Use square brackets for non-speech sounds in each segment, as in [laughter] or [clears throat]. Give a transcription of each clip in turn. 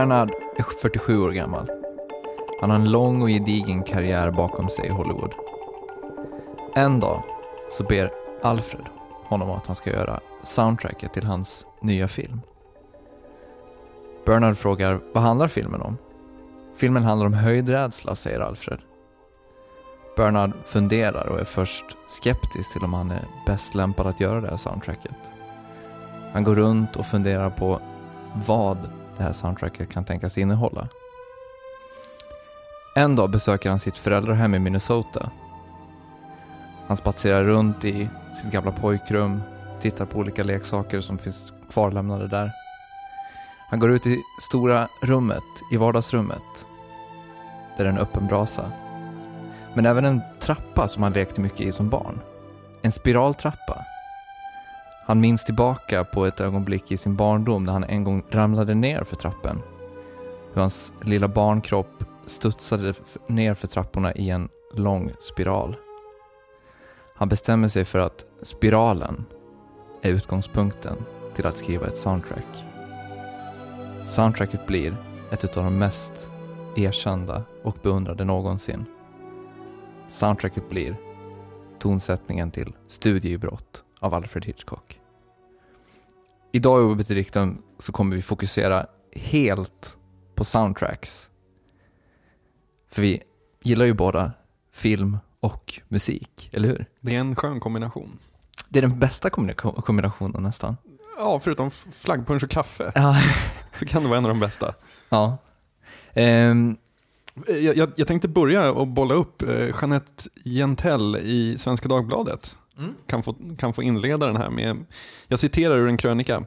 Bernard är 47 år gammal. Han har en lång och gedigen karriär bakom sig i Hollywood. En dag så ber Alfred honom att han ska göra soundtracket till hans nya film. Bernard frågar vad handlar filmen om? Filmen handlar om höjdrädsla, säger Alfred. Bernard funderar och är först skeptisk till om han är bäst lämpad att göra det här soundtracket. Han går runt och funderar på vad det här soundtracket kan tänkas innehålla. En dag besöker han sitt föräldrahem i Minnesota. Han spatserar runt i sitt gamla pojkrum, tittar på olika leksaker som finns kvarlämnade där. Han går ut i stora rummet, i vardagsrummet, där det är en öppen brasa. Men även en trappa som han lekte mycket i som barn. En spiraltrappa. Han minns tillbaka på ett ögonblick i sin barndom när han en gång ramlade ner för trappen. Hur hans lilla barnkropp studsade ner för trapporna i en lång spiral. Han bestämmer sig för att spiralen är utgångspunkten till att skriva ett soundtrack. Soundtracket blir ett av de mest erkända och beundrade någonsin. Soundtracket blir tonsättningen till Studie i brott av Alfred Hitchcock. Idag i Orbit Riktum så kommer vi fokusera helt på soundtracks. För vi gillar ju båda film och musik, eller hur? Det är en skön kombination. Det är den bästa kombinationen nästan. Ja, förutom flaggpunsch och kaffe. Ja. [laughs] Så kan det vara en av de bästa. Ja. Um, jag, jag, jag, tänkte börja och bolla upp eh, Jeanette Jentell i Svenska Dagbladet. Mm. Kan, få, kan få inleda den här med, jag citerar ur en krönika.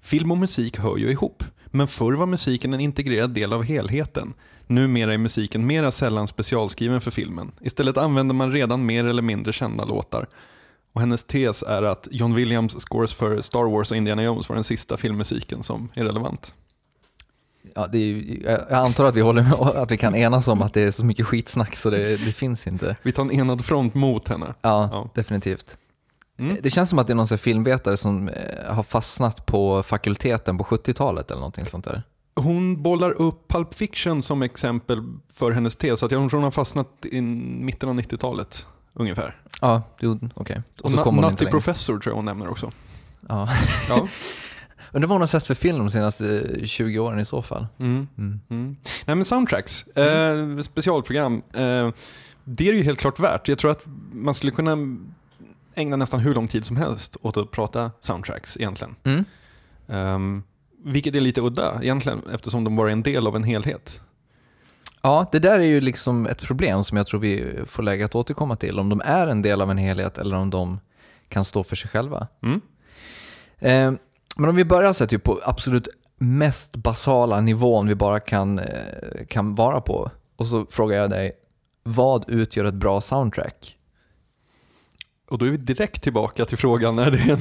Film och musik hör ju ihop, men förr var musiken en integrerad del av helheten. Numera är musiken mera sällan specialskriven för filmen. Istället använder man redan mer eller mindre kända låtar. Och hennes tes är att John Williams scores för Star Wars och Indiana Jones var den sista filmmusiken som är relevant. Ja, det är, jag antar att vi, håller med, att vi kan enas om att det är så mycket skitsnack så det, det finns inte. Vi tar en enad front mot henne. Ja, ja. definitivt. Mm. Det känns som att det är någon filmvetare som eh, har fastnat på fakulteten på 70-talet eller någonting sånt där. Hon bollar upp Pulp Fiction som exempel för hennes tes. Att jag tror hon har fastnat i mitten av 90-talet ungefär. Ja, okej. Okay. Och, så kommer Nutty Professor tror jag hon nämner också. Ja. ja. [laughs] Undrar vad hon har sett för film de senaste 20 åren i så fall. Mm. Mm. Mm. Nej men soundtracks, mm. eh, specialprogram. Eh, det är ju helt klart värt. Jag tror att man skulle kunna ägna nästan hur lång tid som helst åt att prata soundtracks egentligen. Um, vilket är lite udda egentligen eftersom de bara är en del av en helhet. Ja, det där är ju liksom ett problem som jag tror vi får lägga att återkomma till. Om de är en del av en helhet eller om de kan stå för sig själva. Mm. Eh, men om vi börjar så typ på absolut mest basala nivån vi bara kan, eh, kan vara på. Och så frågar jag dig, vad utgör ett bra soundtrack? Och då är vi direkt tillbaka till frågan, är det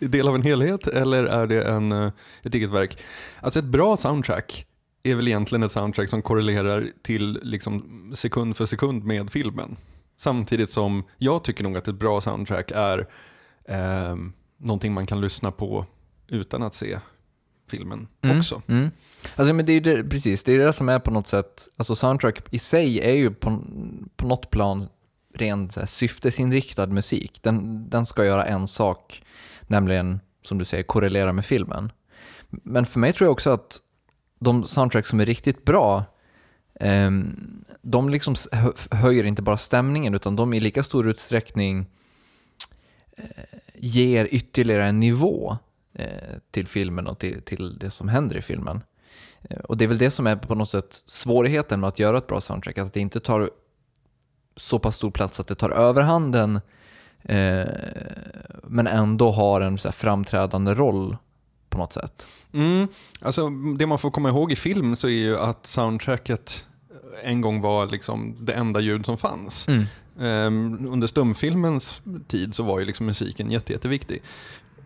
en [laughs] del av en helhet eller är det en, eh, ett eget verk? Alltså ett bra soundtrack är väl egentligen ett soundtrack som korrelerar till liksom sekund för sekund med filmen. Samtidigt som jag tycker nog att ett bra soundtrack är eh, någonting man kan lyssna på utan att se filmen mm. också. Mm. Alltså, men det är det, precis, det är det som är på något sätt, alltså soundtrack i sig är ju på, på något plan rent så här, syftesinriktad musik. Den, den ska göra en sak, nämligen som du säger korrelera med filmen. Men för mig tror jag också att de soundtrack som är riktigt bra, eh, de liksom höjer inte bara stämningen utan de i lika stor utsträckning eh, ger ytterligare en nivå till filmen och till, till det som händer i filmen. Eh, och det är väl det som är på något sätt svårigheten med att göra ett bra soundtrack, att det inte tar så pass stor plats att det tar överhanden eh, men ändå har en så framträdande roll på något sätt. Mm. Alltså, det man får komma ihåg i film så är ju att soundtracket en gång var liksom det enda ljud som fanns. Mm. Um, under stumfilmens tid så var ju liksom musiken jätte, jätteviktig.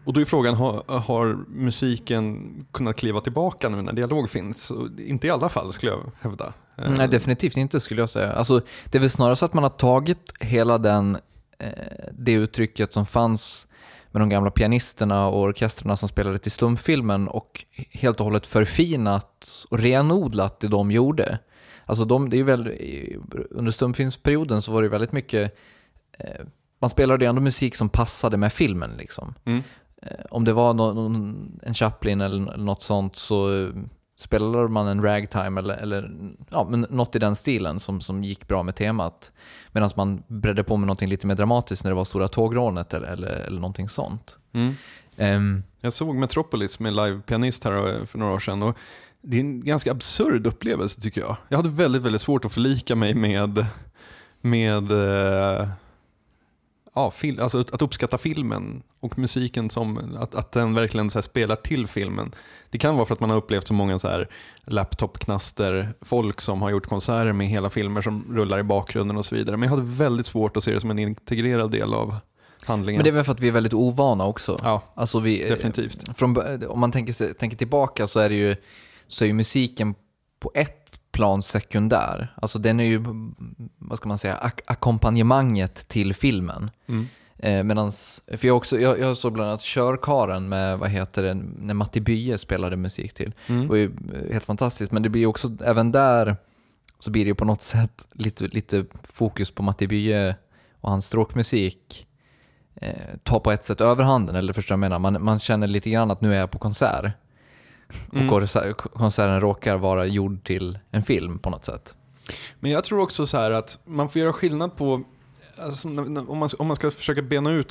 Och då är frågan, har, har, musiken kunnat kliva tillbaka nu när dialog finns? Inte i alla fall skulle jag hävda. Nej, ehm. definitivt inte skulle jag säga. Alltså, det är väl snarare så att man har tagit hela den, eh, det uttrycket som fanns med de gamla pianisterna och orkestrarna som spelade till stumfilmen och helt och hållet förfinat och renodlat det de gjorde. Alltså de, det är väl, under stumfilmsperioden så var det väldigt mycket, eh, man spelade ändå musik som passade med filmen liksom. Mm. Eh, om det var någon, en Chaplin eller, något sånt så eh, spelade man en ragtime eller, eller ja, men något i den stilen som, som gick bra med temat. Medan man bredde på med något lite mer dramatiskt när det var Stora tågrånet eller, eller, eller någonting sånt. Mm. Um, jag såg Metropolis med livepianist här för några år sedan och det är en ganska absurd upplevelse tycker jag. Jag hade väldigt, väldigt svårt att förlika mig med, med eh, ja, fil, alltså att uppskatta filmen och musiken som att, att den verkligen så spelar till filmen. Det kan vara för att man har upplevt så många så här laptopknaster, folk som har gjort konserter med hela filmer som rullar i bakgrunden och så vidare. Men jag hade väldigt svårt att se det som en integrerad del av handlingen. Men det är väl för att vi är väldigt ovana också. Ja, alltså vi, definitivt. Från, om man tänker, tänker tillbaka så är det ju så är ju musiken på ett plan sekundär. Alltså den är ju, vad ska man säga, ak ackompanjemanget till filmen. Mm. Eh, medans, för jag, också, jag, jag såg bland annat Körkaren med, vad heter det, när Matti Bye spelade musik till. Mm. Det var ju eh, helt fantastiskt, men det blir också, även där så blir det ju på något sätt lite, lite fokus på Matti Bye och hans stråkmusik eh, tar på ett sätt överhanden, eller förstår jag menar? Man, man känner lite grann att nu är jag på konsert. Mm. Och konserten råkar vara gjord till en film på något sätt. Men jag tror också så här att man får göra skillnad på, alltså, om, man, om man ska försöka bena ut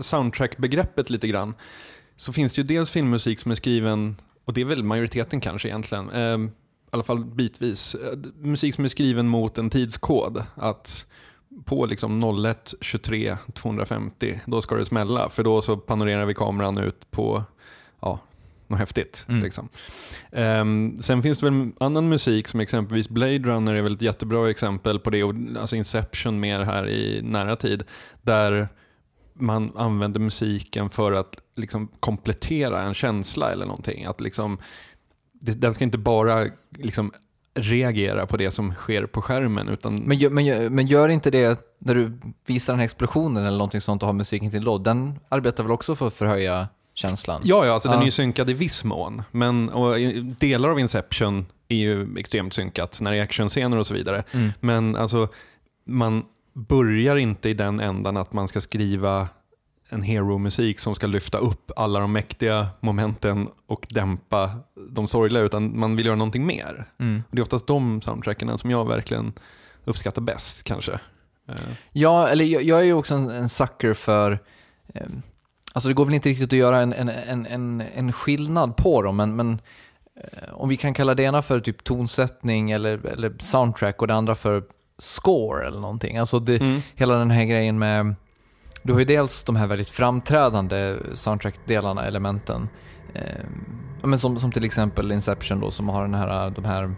soundtrack-begreppet lite grann, så finns det ju dels filmmusik som är skriven, och det är väl majoriteten kanske egentligen, eh, i alla fall bitvis, eh, musik som är skriven mot en tidskod. Att på liksom 01 23 250, då ska det smälla, för då så panorerar vi kameran ut på ja, något häftigt. Mm. Liksom. Um, sen finns det väl annan musik som exempelvis Blade Runner är väl ett jättebra exempel på det, och, alltså Inception mer här i nära tid, där man använder musiken för att liksom komplettera en känsla eller någonting. Att liksom, den ska inte bara liksom reagera på det som sker på skärmen. Utan... Men, gör, men, gör, men gör inte det när du visar den här explosionen eller någonting sånt och har musiken till låt, den arbetar väl också för att förhöja känslan. Ja, ja alltså ja. den är ju synkad i viss mån. Men och delar av Inception är ju extremt synkat när det är actionscener och så vidare. Mm. Men alltså, man börjar inte i den ändan att man ska skriva en hero-musik som ska lyfta upp alla de mäktiga momenten och dämpa de sorgliga, utan man vill göra någonting mer. Mm. Det är oftast de soundtrackerna som jag verkligen uppskattar bäst kanske. Eh. Ja, eller jag, jag är ju också en, en sucker för eh, Alltså det går väl inte riktigt att göra en, en, en, en skillnad på dem, men, men eh, om vi kan kalla det ena för typ tonsättning eller, eller soundtrack och det andra för score eller någonting. Alltså det, mm. hela den här grejen med, du har ju dels de här väldigt framträdande soundtrack-delarna, elementen. Eh, men som, som till exempel Inception då som har den här, de här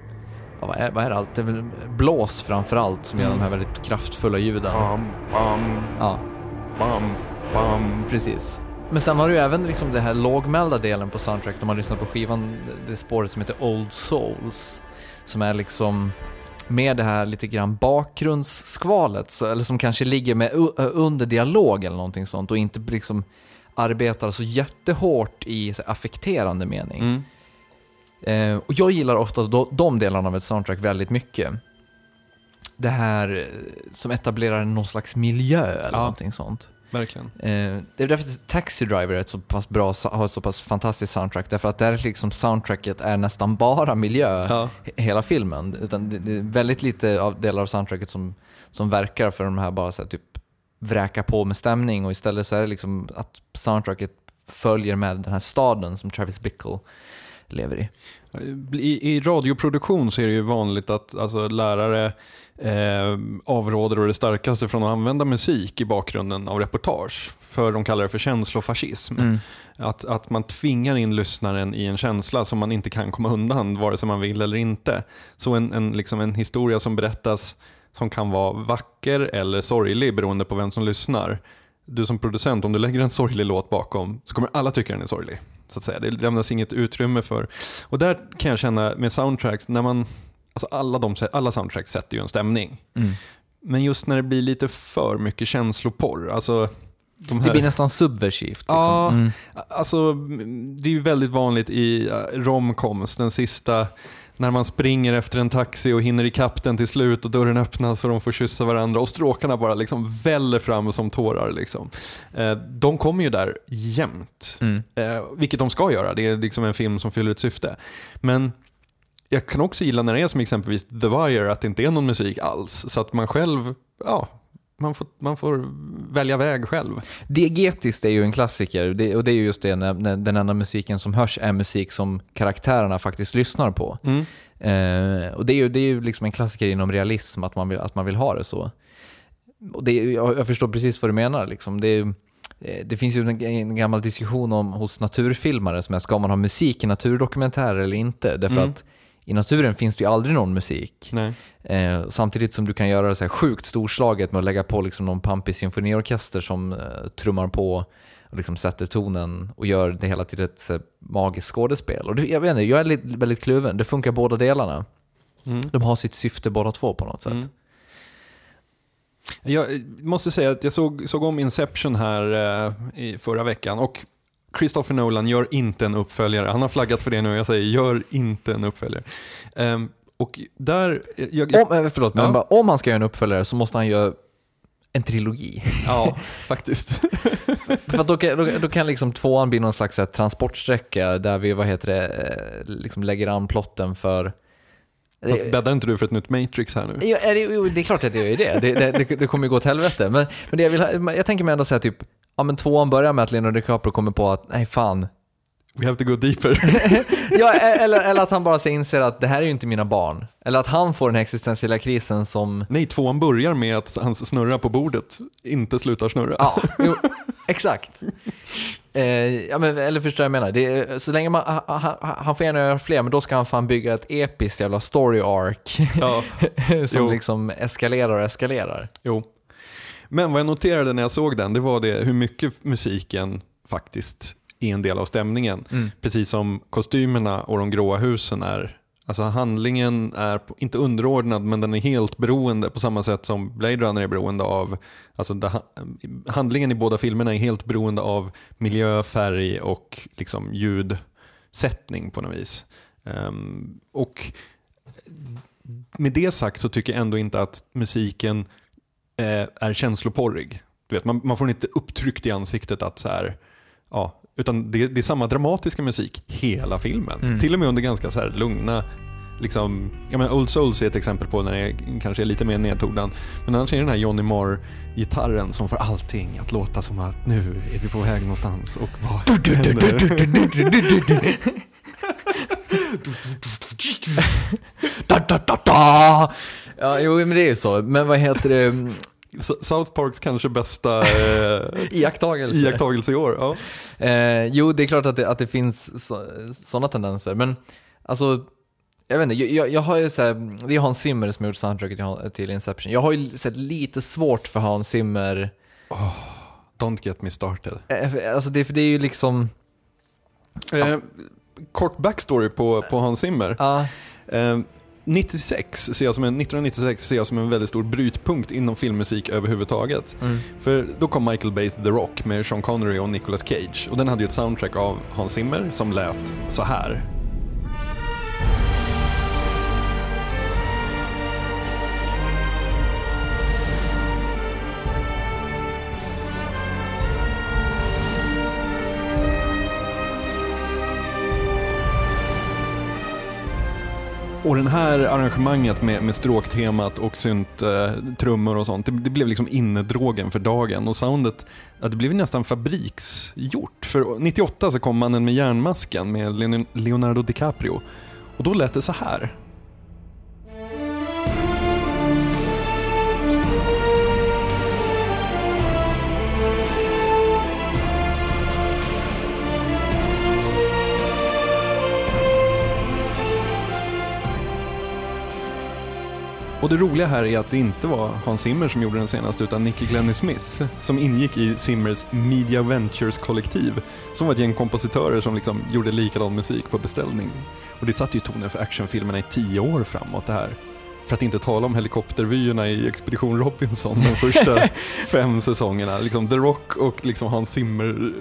ja, vad, är, vad är det allt? Det är väl blås framförallt som mm. gör de här väldigt kraftfulla ljuden. Bam, bam, ja. bam, bam. Precis. Men sen har du även liksom den här lågmälda delen på soundtrack, om man lyssnar på skivan, det spåret som heter Old Souls. Som är liksom med det här lite grann bakgrundsskvalet, så, eller som kanske ligger med, under dialog eller någonting sånt och inte liksom arbetar så jättehårt i så, affekterande mening. Mm. Eh, och jag gillar ofta då, de delarna av ett soundtrack väldigt mycket. Det här eh, som etablerar någon slags miljö eller ja. någonting sånt. Verkligen. Eh, det är därför Taxi Driver är ett så pass bra, har ett så pass fantastiskt soundtrack. Därför att där liksom soundtracket är nästan bara miljö, ja. hela filmen. Utan det, det, är väldigt lite av delar av soundtracket som, som verkar för de här bara så här, typ vräka på med stämning och istället så är det liksom att soundtracket följer med den här staden som Travis Bickle lever i. I, I radioproduktion så är det ju vanligt att alltså, lärare eh, avråder och det starkaste från att använda musik i bakgrunden av reportage. För de kallar det för känslofascism. Mm. Att, att man tvingar in lyssnaren i en känsla som man inte kan komma undan vare sig man vill eller inte. Så en, en, liksom en historia som berättas som kan vara vacker eller sorglig beroende på vem som lyssnar. Du som producent, om du lägger en sorglig låt bakom så kommer alla tycka den är sorglig. Så att säga. Det lämnas inget utrymme för. Och där kan jag känna med soundtracks, när man alltså alla, de, alla soundtracks sätter ju en stämning. Mm. Men just när det blir lite för mycket känsloporr, alltså de Det här... blir nästan subversivt. Liksom. Ja. Mm. Alltså, det är ju väldigt vanligt i romcoms, den sista, när man springer efter en taxi och hinner ikapp den till slut och dörren öppnas och de får kyssa varandra och stråkarna bara liksom väller fram som tårar. Liksom. Eh, De kommer ju där jämt, Mm. eh, vilket de ska göra. Det är liksom en film som fyller ett syfte. Men jag kan också gilla när det är som exempelvis The Wire, att det inte är någon musik alls. Så att man själv, ja, man får, man får välja väg själv. Diegetiskt är ju en klassiker det, och det är ju just det när, när den enda musiken som hörs är musik som karaktärerna faktiskt lyssnar på. Mm. Eh, och det är ju, det är ju liksom en klassiker inom realism att man vill, att man vill ha det så. Och det, jag, jag förstår precis vad du menar. Liksom. Det, är- eh, det finns ju en, en gammal diskussion om, hos naturfilmare som är, ska man ha musik i naturdokumentärer eller inte? Därför Mm. att i naturen finns det ju aldrig någon musik. Eh, samtidigt som du kan göra det så här sjukt storslaget med att lägga på liksom någon pampig symfoniorkester som eh, trummar på och liksom sätter tonen och gör det hela till ett här, magiskt skådespel. Och det, jag vet inte, jag är lite, väldigt kluven. Det funkar båda delarna. Mm. De har sitt syfte båda två på något sätt. Mm. Jag måste säga att jag såg, såg om Inception här eh, i förra veckan och Christopher Nolan gör inte en uppföljare. Han har flaggat för det nu och jag säger gör inte en uppföljare. Ehm, och där... Jag, jag, Om, eh, förlåt, men Ja. bara, om han ska göra en uppföljare så måste han göra en trilogi. ja, [laughs] faktiskt. För då, kan, då, då kan liksom tvåan bli någon slags här, transportsträcka där vi, vad heter det, eh, liksom lägger an plotten för... Fast bäddar inte du för ett nytt Matrix här nu? Jo, det, är klart att det är det. Det, det, det, kommer ju gå åt helvete. Men, men det jag, vill, jag tänker mig ändå säga typ, ja men tvåan börjar med att Leonardo DiCaprio kommer på att, nej fan. We have to go deeper. [laughs] Ja, e- eller, eller att han bara inser att det här är ju inte mina barn. Eller att han får den här existentiella krisen som, Nej, tvåan börjar med att hans snurra på bordet inte slutar snurra. ja, jo, [laughs] exakt. Eh, ja, men, eller förstår jag menar? Är, så länge man, ha- han får gärna göra fler, men då ska han fan bygga ett episkt jävla story arc Ja, [laughs] som Jo. liksom eskalerar och eskalerar. jo. Men vad jag noterade när jag såg den, det var det hur mycket musiken faktiskt är en del av stämningen. Mm. Precis som kostymerna och de gråa husen är. Alltså handlingen är inte underordnad men den är helt beroende på samma sätt som Blade Runner är beroende av, alltså handlingen i båda filmerna är helt beroende av miljö, färg och liksom ljudsättning på något vis. Ehm, och med det sagt så tycker jag ändå inte att musiken eh, är känsloporrig. Du vet, man, man får inte upptryckt i ansiktet att så här, ja, utan det, det är samma dramatiska musik hela filmen. Mm. Till och med under ganska så här lugna, liksom, jag menar Old Souls är ett exempel på när det kanske är lite mer nedtonad. Men annars är det den här Johnny Marr-gitarren som får allting att låta som att nu är vi på väg någonstans och vad händer? [laughs] da, da, da, da. Ja, jo, men det är ju så. Men vad heter det? South Parks kanske bästa eh, [laughs] Iakttagelse. iakttagelse i år. Ja. Eh, jo, det är klart att det, att det finns sådana tendenser, men alltså jag vet inte, jag, jag, har ju såhär, det är Hans Zimmer som har gjort soundtracket till- Inception. Jag har ju så här, lite svårt för Hans Zimmer, Don't get me started. eh, alltså det, för det är ju liksom, Eh, kort backstory på, på Hans Zimmer. ja, Eh, 96 ser jag som en, 1996 ser jag som en väldigt stor brytpunkt inom filmmusik överhuvudtaget. mm, För då kom Michael Bays The Rock med Sean Connery och Nicolas Cage. Och den hade ju ett soundtrack av Hans Zimmer som lät så här. Och det här arrangemanget med, med stråktemat och synt, eh, trummor och sånt, det, det blev liksom innedrogen för dagen. Och soundet, ja, det blev nästan fabriksgjort. För 98 så kom mannen med järnmasken med Leonardo DiCaprio. Och då lät det så här. Och det roliga här är att det inte var Hans Zimmer som gjorde den senast utan Nicky Glennie Smith som ingick i Zimmers Media Ventures-kollektiv som var ett gäng kompositörer som liksom gjorde likadan musik på beställning. Och det satte ju tonen för actionfilmerna i tio år framåt det här. För att inte tala om helikoptervyerna i Expedition Robinson de första [laughs] fem säsongerna. Liksom The Rock och liksom Hans Zimmer.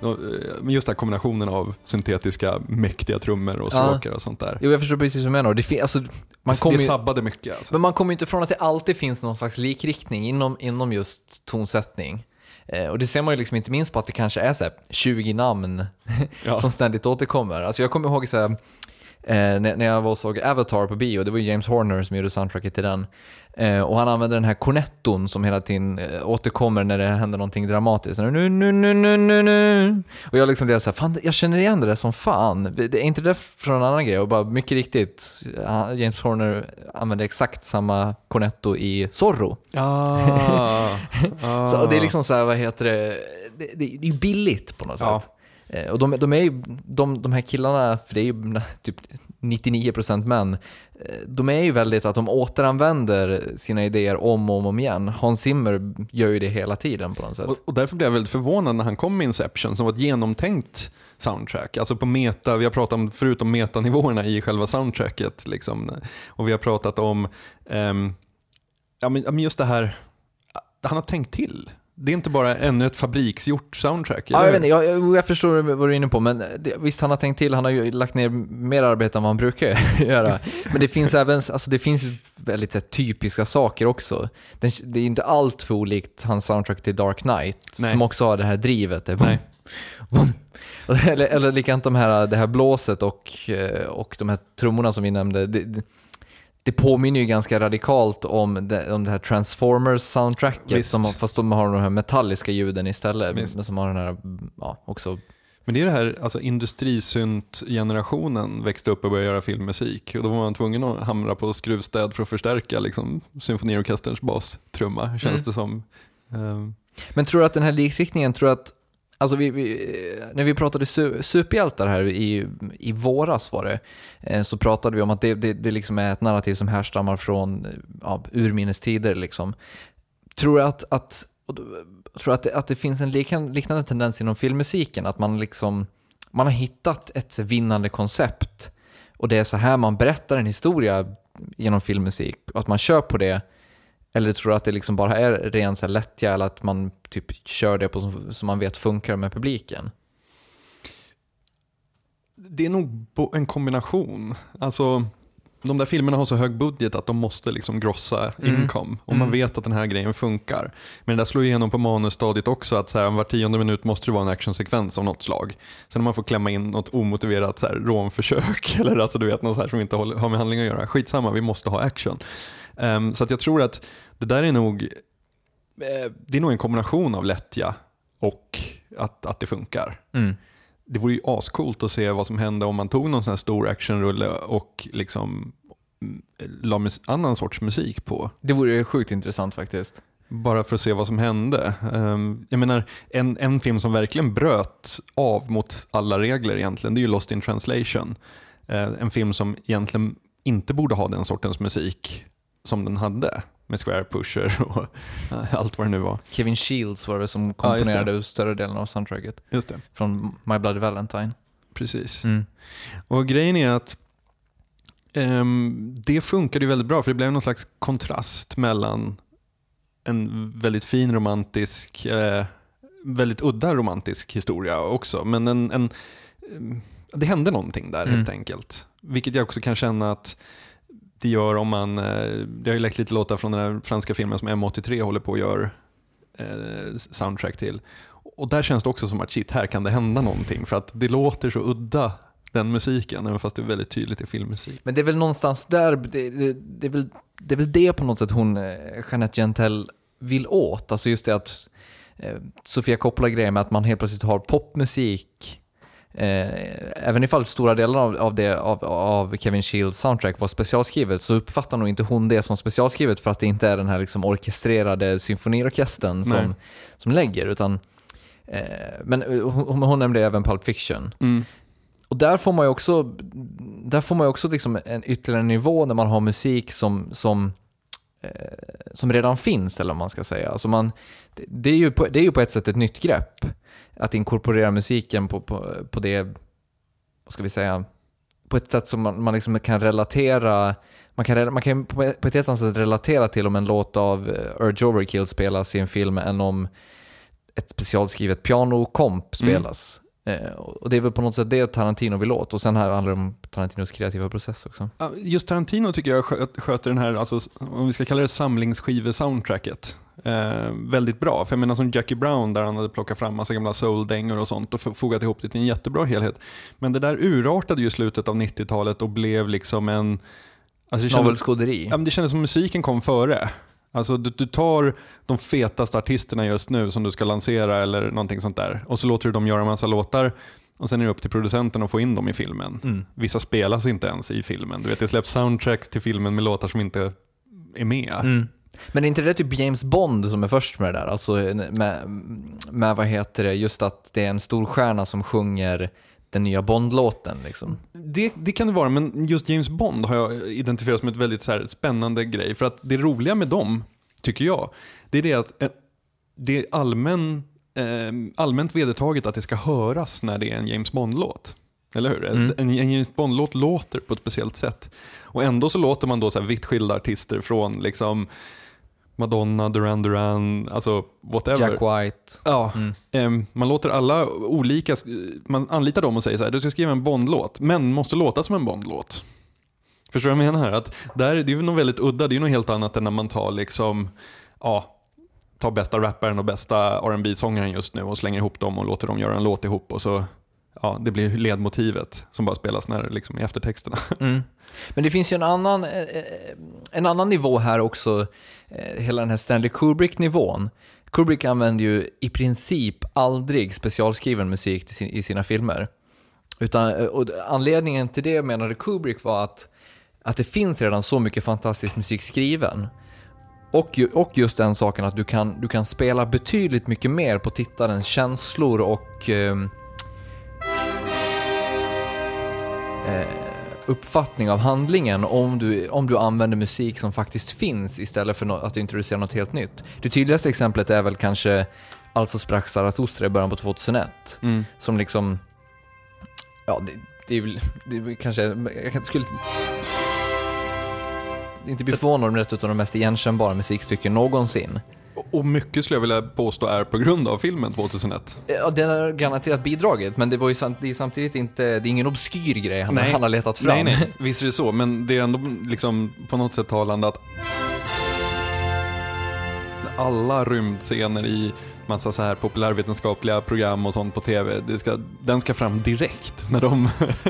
Men just den här kombinationen av syntetiska mäktiga trummor och stråkar och sånt där. Jo, jag förstår precis vad du menar. Det, alltså, man det, det sabbade mycket. Alltså. Men man kommer ju inte ifrån att det alltid finns någon slags likriktning inom, inom just tonsättning. Eh, och det ser man ju liksom inte minst på att det kanske är så 20 namn ja. [laughs] som ständigt återkommer. Alltså jag kommer ihåg så här, eh, när, när jag var och såg Avatar på bio, det var ju James Horner som gjorde soundtracket till den. Eh, och han använder den här cornetton som hela tiden eh, återkommer när det händer någonting dramatiskt. Nu, nu, nu, nu, nu, nu. Och jag liksom blev såhär, fan jag känner igen det som fan. Det är inte det från en annan grej? Och bara mycket riktigt, James Horner använder exakt samma cornetto i Zorro. Ah, ah. [laughs] så, och det är liksom såhär, vad heter det, det, det, det är billigt på något ja. sätt. Eh, och de, de, är ju, de, de här killarna, för det är ju typ 99% män, eh, de är ju väldigt att de återanvänder sina idéer om och om igen. Hans Zimmer gör ju det hela tiden på något sätt. Och, och därför blev jag väldigt förvånad när han kom med Inception som var ett genomtänkt soundtrack. Alltså på meta, vi har pratat om, förutom metanivåerna i själva soundtracket, liksom, och vi har pratat om um, ja, men just det här, han har tänkt till. Det är inte bara ännu ett fabriksgjort soundtrack? Ja, jag, vet inte, jag, jag, förstår vad du är inne på, men det, visst han har tänkt till, han har ju lagt ner mer arbete än vad han brukar [laughs] göra. Men det finns även, alltså det finns väldigt här, typiska saker också. Det, det är inte allt för olikt hans soundtrack till Dark Knight, Nej. som också har det här drivet. Det, Nej. [laughs] Eller, eller likadant de här, det här blåset och, eh, och de här trummorna som vi nämnde. Det, det påminner ju ganska radikalt om det, om det här Transformers-soundtracket, som, fast de har de här metalliska ljuden istället. Visst. Som har den här, ja, också men det är det här, alltså industrisynt-generationen växte upp och började göra filmmusik. Och då var man tvungen att hamra på skruvstäd för att förstärka liksom, symfoniorkesterns bastrumma, känns mm. det som. Um. Men tror du att den här likriktningen, tror att Alltså vi, vi, eh, när vi pratade su superhjältar här i, i våras var det, eh, så pratade vi om att det, det, det liksom är ett narrativ som härstammar från eh, ja, urminnes tider. Liksom. Tror du att, att, tror att, det, att det finns en liknande, liknande tendens inom filmmusiken? Att man, liksom, man har hittat ett vinnande koncept och det är så här man berättar en historia genom filmmusik och att man kör på det eller tror du att det liksom bara är ren så lättja eller att man typ kör det på som, som man vet funkar med publiken? Det är nog en kombination. Alltså, de där filmerna har så hög budget att de måste liksom grossa mm. income. Och man mm. vet att den här grejen funkar. Men det där slår igenom på manusstadiet också att så här, var tionde minut måste det vara en actionsekvens av något slag. Sen om man får klämma in något omotiverat så här, rånförsök [laughs] eller alltså, du vet, något så här som inte har med handling att göra. Skitsamma, vi måste ha action. Um, så att jag tror att det där är nog, eh, det är nog en kombination av lättja och att, att det funkar. Mm. Det vore ju ascoolt att se vad som hände om man tog någon sån här stor actionrulle och liksom mm, la annan sorts musik på. Det vore sjukt intressant faktiskt. Bara för att se vad som hände. Ehm, jag menar, en, en film som verkligen bröt av mot alla regler egentligen, det är ju Lost in translation. Eh, en film som egentligen inte borde ha den sortens musik som den hade med Square Pusher [laughs] och allt vad det nu var. Kevin Shields var det som komponerade ja, större delen av soundtracket. Just det. Från My Bloody Valentine. Precis. Mm. Och grejen är att um, det funkade ju väldigt bra för det blev någon slags kontrast mellan en väldigt fin romantisk, eh, väldigt udda romantisk historia också. Men en, en, det hände någonting där mm. helt enkelt. Vilket jag också kan känna att det gör om man, eh, det har ju läckt lite låtar från den här franska filmen som M83 håller på att göra eh, soundtrack till. Och där känns det också som att shit, här kan det hända någonting för att det låter så udda den musiken, även fast det är väldigt tydligt i filmmusik. Men det är väl någonstans där, det, det, det, är, väl, det är väl det på något sätt hon, eh, Jeanette Gentel, vill åt. Alltså just det att eh, Sofia Coppola-grejen med att man helt plötsligt har popmusik Eh, även ifall stora delar av, av, det, av, av Kevin Shields soundtrack var specialskrivet så uppfattar nog inte hon det som specialskrivet för att det inte är den här liksom orkestrerade symfoniorkestern som, som lägger. Utan, eh, men hon, hon nämnde även Pulp Fiction. Mm. Och där får man ju också, där får man också liksom en ytterligare nivå när man har musik som, som, eh, som redan finns, eller vad man ska säga. Alltså man, det, är ju på, det är ju på ett sätt ett nytt grepp att inkorporera musiken på, på, på det, vad ska vi säga, på ett sätt som man, man liksom kan relatera man kan, man kan på ett helt annat sätt relatera till om en låt av eh, Urge Overkill spelas i en film än om ett specialskrivet pianokomp spelas. Mm. Eh, och det är väl på något sätt det Tarantino vill åt. Och sen här handlar det om Tarantinos kreativa process också. Just Tarantino tycker jag sköter den här, alltså, om vi ska kalla det samlingsskive-soundtracket. Eh, väldigt bra. För jag menar som Jackie Brown där han hade plockat fram massa gamla soul-dängor och sånt och fogat ihop det till en jättebra helhet. Men det där urartade ju slutet av 90-talet och blev liksom en... Alltså Navelskåderi? Ja, det kändes som musiken kom före. Alltså du, du, tar de fetaste artisterna just nu som du ska lansera eller någonting sånt där och så låter du dem göra en massa låtar och sen är det upp till producenten att få in dem i filmen. Mm. Vissa spelas inte ens i filmen. Du vet, det släpps soundtracks till filmen med låtar som inte är med. Mm. Men är inte det typ James Bond som är först med det där? Alltså med, med vad heter det, just att det är en stor stjärna som sjunger den nya Bond-låten. Liksom. Det, det, kan det vara, men just James Bond har jag identifierat som ett väldigt så här, spännande grej. För att det roliga med dem, tycker jag, det är det att eh, det är allmän, eh, allmänt vedertaget att det ska höras när det är en James Bond-låt. Eller hur? Mm. En, en James Bond-låt låter på ett speciellt sätt. Och ändå så låter man då så här vitt skilda artister från liksom Madonna, Duran Duran, alltså whatever. Jack White. Ja, mm. man låter alla olika, man anlitar dem och säger så här, du ska skriva en Bondlåt, men måste låta som en Bondlåt. Förstår du vad jag menar? Att där, det är ju något väldigt udda, det är ju något helt annat än när man tar liksom, ja, tar bästa rapparen och bästa rb sångaren just nu och slänger ihop dem och låter dem göra en låt ihop och så ja, det blir ledmotivet som bara spelas när, liksom, i eftertexterna. Mm. Men det finns ju en annan, eh, eh, en annan nivå här också, eh, hela den här Stanley Kubrick-nivån. Kubrick använder ju i princip aldrig specialskriven musik i sina filmer. Utan, och anledningen till det menade Kubrick var att, att det finns redan så mycket fantastisk musik skriven. Och, och just den saken att du kan, du kan spela betydligt mycket mer på tittarens känslor och ehm, eh, eh, uppfattning av handlingen om du, om du använder musik som faktiskt finns istället för att introducera något helt nytt. Det tydligaste exemplet är väl kanske Alltså sprack Zarathustra i början på 2001. Mm. Som liksom, ja det, det är väl, det är kanske, jag skulle inte bli förvånad om det är ett av de mest igenkännbara musikstycken någonsin. Och mycket skulle jag vilja påstå är på grund av filmen 2001. Ja, den har garanterat bidragit, men det, var ju samt, det är samtidigt inte, det är ingen obskyr grej han, nej. han har letat fram. Nej, nej, visst är det så, men det är ändå liksom på något sätt talande att alla rymdscener i massa så här populärvetenskapliga program och sånt på tv, ska, den ska fram direkt när de,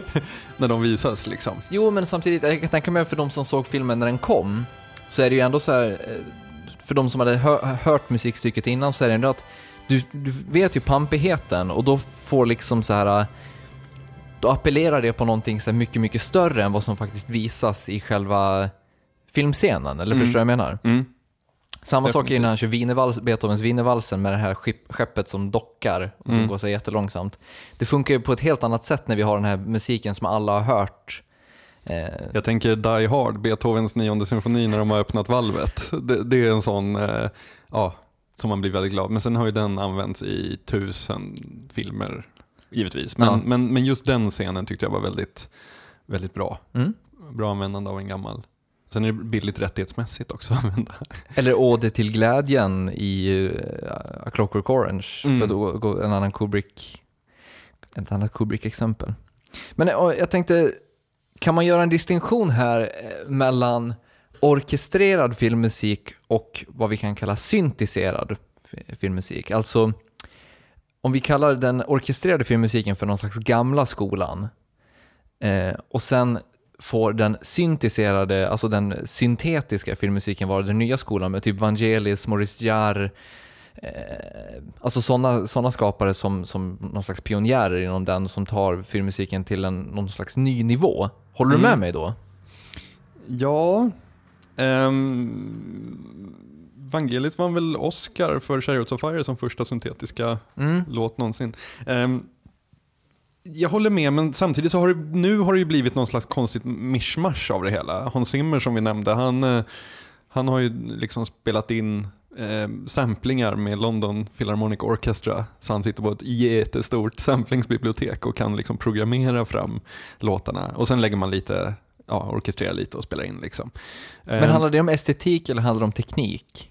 [laughs] när de visas. Liksom. Jo, men samtidigt, jag kan tänka mig för de som såg filmen när den kom, så är det ju ändå så här, eh, för de som hade hör, hört musikstycket innan så är det ändå att du, du vet ju pampigheten och då får liksom så här då appellerar det på någonting så mycket, mycket större än vad som faktiskt visas i själva filmscenen, eller mm. förstår du vad jag menar? Mm. Samma Definitivt. sak är när han kör Wienervals, Beethovens Wienervalsen med det här skeppet som dockar och som mm. går så jättelångsamt. Det funkar ju på ett helt annat sätt när vi har den här musiken som alla har hört jag tänker Die Hard, Beethovens nionde symfoni när de har öppnat valvet. Det, det är en sån, eh, ja, som man blir väldigt glad. Men sen har ju den använts i tusen filmer givetvis. Men, ja. men, men just den scenen tyckte jag var väldigt, väldigt bra. Mm. Bra användande av en gammal. Sen är det billigt rättighetsmässigt också att använda. [laughs] Eller Ode till glädjen i uh, A Clockwork Orange, mm. för att gå en annan Kubrick, ett annat Kubrick-exempel. Men jag tänkte, kan man göra en distinktion här eh, mellan orkestrerad filmmusik och vad vi kan kalla syntiserad filmmusik? Alltså, om vi kallar den orkestrerade filmmusiken för någon slags gamla skolan eh, och sen får den syntiserade, alltså den syntetiska filmmusiken vara den nya skolan med typ Vangelis, Maurice Jarre, eh, alltså sådana såna skapare som, som någon slags pionjärer inom den som tar filmmusiken till en, någon slags ny nivå. Håller du med mm. mig då? Ja. Um, Vangelis vann väl Oscar för Chariots of Fire som första syntetiska mm. låt någonsin. Um, jag håller med, men samtidigt så har det, nu har det ju blivit någon slags konstigt mischmasch av det hela. Hans Zimmer som vi nämnde, han, eh, han har ju liksom spelat in eh, samplingar med London Philharmonic Orchestra. Så han sitter på ett jättestort samplingsbibliotek och kan liksom programmera fram låtarna. Och sen lägger man lite, ja, orkestrerar lite och spelar in. Liksom. Men handlar det om estetik eller handlar det om teknik?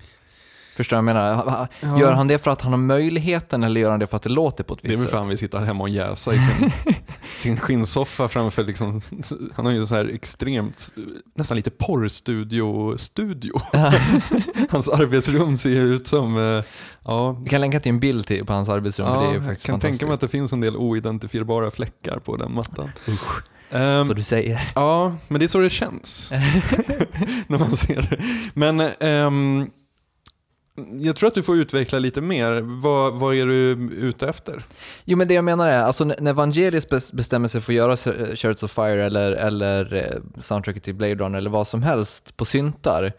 Förstår du vad jag menar? Ja. Gör han det för att han har möjligheten eller gör han det för att det låter på ett visst sätt? Det är väl för att han vill sitta hemma och jäsa i sin, [laughs] sin skinnsoffa framför liksom, han har ju så här extremt, nästan lite porrstudio-studio. [laughs] hans arbetsrum ser ut som, eh, ja. Vi kan länka till en bild till, på hans arbetsrum, ja, det är ju faktiskt Jag kan tänka mig att det finns en del oidentifierbara fläckar på den mattan. Usch. Um, så du säger? Ja, men det är så det känns. [laughs] när man ser det. Men um, jag tror att du får utveckla lite mer. Vad, vad är du ute efter? Jo, men det jag menar är, alltså när Vangelis bestämmer sig för att göra Chariots of Fire eller, eller eh, soundtracket till Blade Runner eller vad som helst på syntar,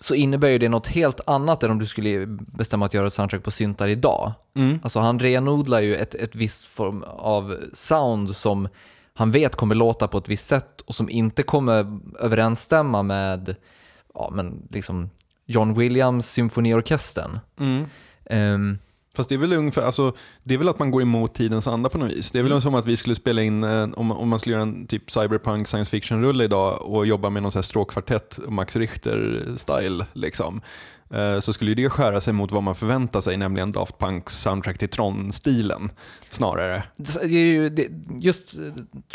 så innebär ju det något helt annat än om du skulle bestämma att göra ett soundtrack på syntar idag. Mm. Alltså han renodlar ju ett, ett visst form av sound som han vet kommer låta på ett visst sätt och som inte kommer överensstämma med ja, men liksom John Williams symfoniorkestern. Mm. Um, Fast det är väl ungefär, alltså, det är väl att man går emot tidens anda på något vis. Det är väl mm. som att vi skulle spela in, eh, om, om man skulle göra en typ cyberpunk science fiction-rulle idag och jobba med någon sån här stråkkvartett, Max Richter-style. Liksom. Eh, så skulle det skära sig mot vad man förväntar sig, nämligen Daft Punks soundtrack till Tron-stilen snarare. Just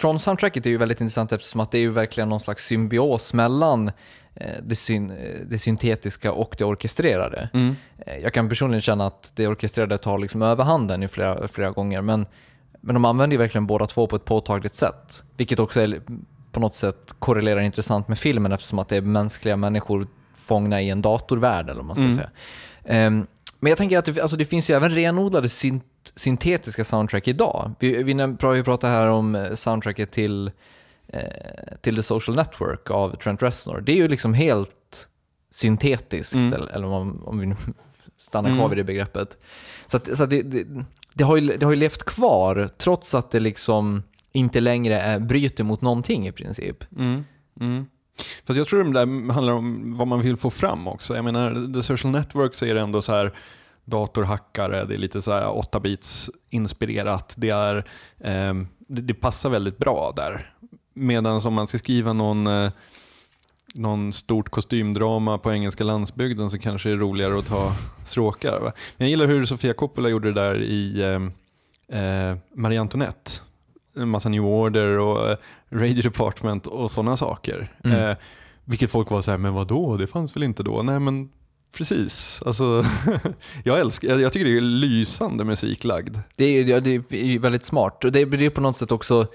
Tron-soundtracket är ju väldigt intressant eftersom att det är ju verkligen någon slags symbios mellan Eh, det, syn, det syntetiska och det orkestrerade. Mm. Eh, jag kan personligen känna att det orkestrerade tar liksom överhanden i flera, flera gånger, men, men de använder ju verkligen båda två på ett påtagligt sätt, vilket också är, på något sätt korrelerar intressant med filmen eftersom att det är mänskliga människor fångna i en datorvärld, eller vad man ska mm. säga. Um, men jag tänker att det, alltså det finns ju även renodlade synt, syntetiska soundtrack idag. Vi, vi, vi pratar här om eh, soundtracket till eh, till The Social Network av Trent Reznor. Det är ju liksom helt syntetiskt, mm. eller, eller om, om, vi nu [laughs] stannar kvar mm. vid det begreppet. Så, att, så att det, det, det, har ju, det har ju levt kvar trots att det liksom inte längre är, bryter mot någonting i princip. Mm. Mm. För jag tror det där handlar om vad man vill få fram också. Jag menar, The Social Network så är det ändå så här datorhackare, det är lite så här 8-bits inspirerat. Det, är, eh, det, det, passar väldigt bra där. Medan om man ska skriva någon, eh, någon stort kostymdrama på engelska landsbygden så kanske det är roligare att ta stråkar. Va? Jag gillar hur Sofia Coppola gjorde det där i eh, eh, Marie Antoinette. En massa New Order och eh, Radio Department och sådana saker. Mm. Eh, vilket folk var så här, men vadå, det fanns väl inte då? Nej men Precis. Alltså, [laughs] jag, älskar, jag tycker det är lysande musiklagd. Det är, det är väldigt smart. Och det är på något sätt också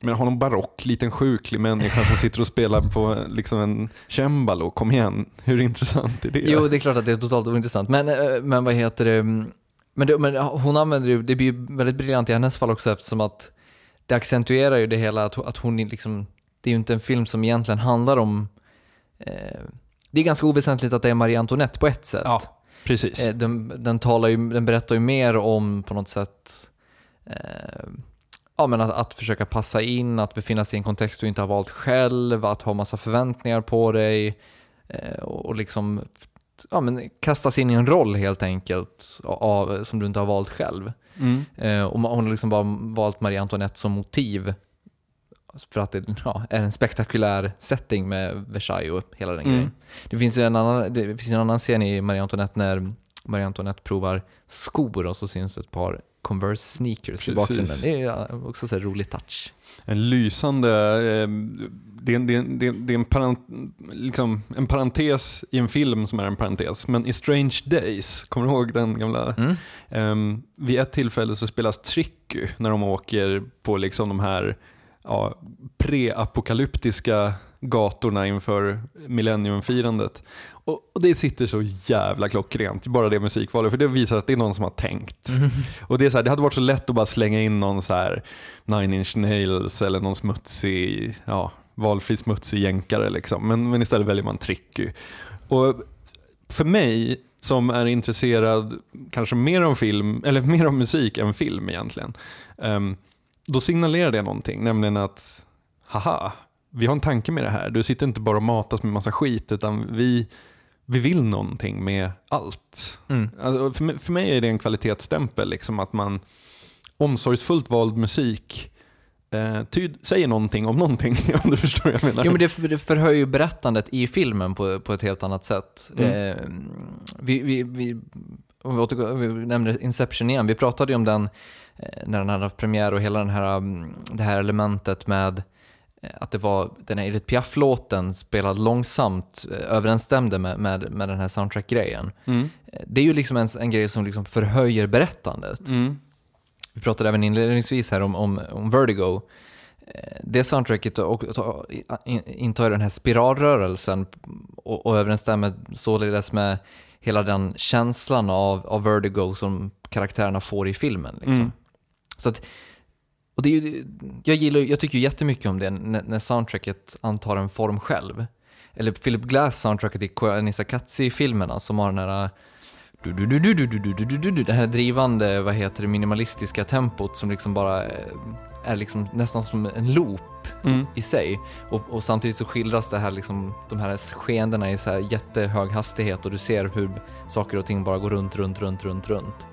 men ha någon barock, liten sjuklig människa som sitter och spelar på liksom en cembalo, kom igen, hur intressant är det? Jo, det är klart att det är totalt ointressant, men, eh, men vad heter det, men, det, men hon använder ju, det blir ju väldigt briljant i hennes fall också eftersom att det accentuerar ju det hela, att, att hon liksom, det är ju inte en film som egentligen handlar om, eh, det är ganska oväsentligt att det är Marie Antoinette på ett sätt. Ja, precis. Eh, den, den, talar ju, den berättar ju mer om på något sätt eh, ja, men att, att, försöka passa in, att befinna sig i en kontext du inte har valt själv, att ha massa förväntningar på dig eh, och, och liksom ja, men kastas in i en roll helt enkelt av, som du inte har valt själv. Mm. Eh, och hon har liksom bara valt Marie Antoinette som motiv för att det ja, är en spektakulär setting med Versailles och hela den mm. grejen. Det finns ju en annan, det finns en annan scen i Marie Antoinette när Marie Antoinette provar skor och så syns ett par Converse sneakers Precis. i bakgrunden. Det är också en rolig touch. En lysande, eh, det är, det, det, det är en, parent, liksom en parentes i en film som är en parentes. Men i Strange Days, kommer du ihåg den gamla? Mm. Um, vid ett tillfälle så spelas Tricky när de åker på liksom de här ja, pre-apokalyptiska gatorna inför millenniumfirandet. Och, och, det sitter så jävla klockrent, bara det musikvalet, för det visar att det är någon som har tänkt. Mm. Och det, är så här, det hade varit så lätt att bara slänga in någon så här Nine Inch Nails eller någon smutsig, ja, valfri smutsig jänkare liksom. Men, men istället väljer man Tricky. Och för mig som är intresserad kanske mer om film, eller mer om musik än film egentligen, um, då signalerar det någonting, nämligen att haha, vi har en tanke med det här. Du sitter inte bara och matas med massa skit, utan vi, vi vill någonting med allt. Mm. Alltså, för, mig, för mig är det en kvalitetsstämpel, liksom, att man omsorgsfullt vald musik eh, tyd, säger någonting om någonting, [laughs] om du förstår vad jag menar. Jo men det, det förhöjer ju berättandet i filmen på, på ett helt annat sätt. Mm. Eh, vi, vi, vi, vi, återgår, vi nämner Inception igen, vi pratade ju om den eh, när den hade haft premiär och hela den här, mm, det här elementet med att det var den här Edith Piaf-låten spelad långsamt eh, överensstämde med, med, med den här soundtrack-grejen. Mm. Eh, Det är ju liksom en, en grej som liksom förhöjer berättandet. Mm. Vi pratade även inledningsvis här om, om, om Vertigo. Eh, Det soundtracket och, och, in- intar den här spiralrörelsen och, och överensstämmer således med hela den känslan av, av Vertigo som karaktärerna får i filmen. Liksom. Mm. Så att, och det är ju, jag, gillar, jag tycker ju jättemycket om det när, när soundtracket antar en form själv. Eller Philip Glass soundtracket i Nissa Katsi-filmerna som har den här det här drivande, vad heter det, minimalistiska tempot som liksom bara är liksom nästan som en loop mm. i sig. Och, och, samtidigt så skildras det här liksom, de här skeendena i så här jättehög hastighet och du ser hur saker och ting bara går runt, runt, runt, runt, runt.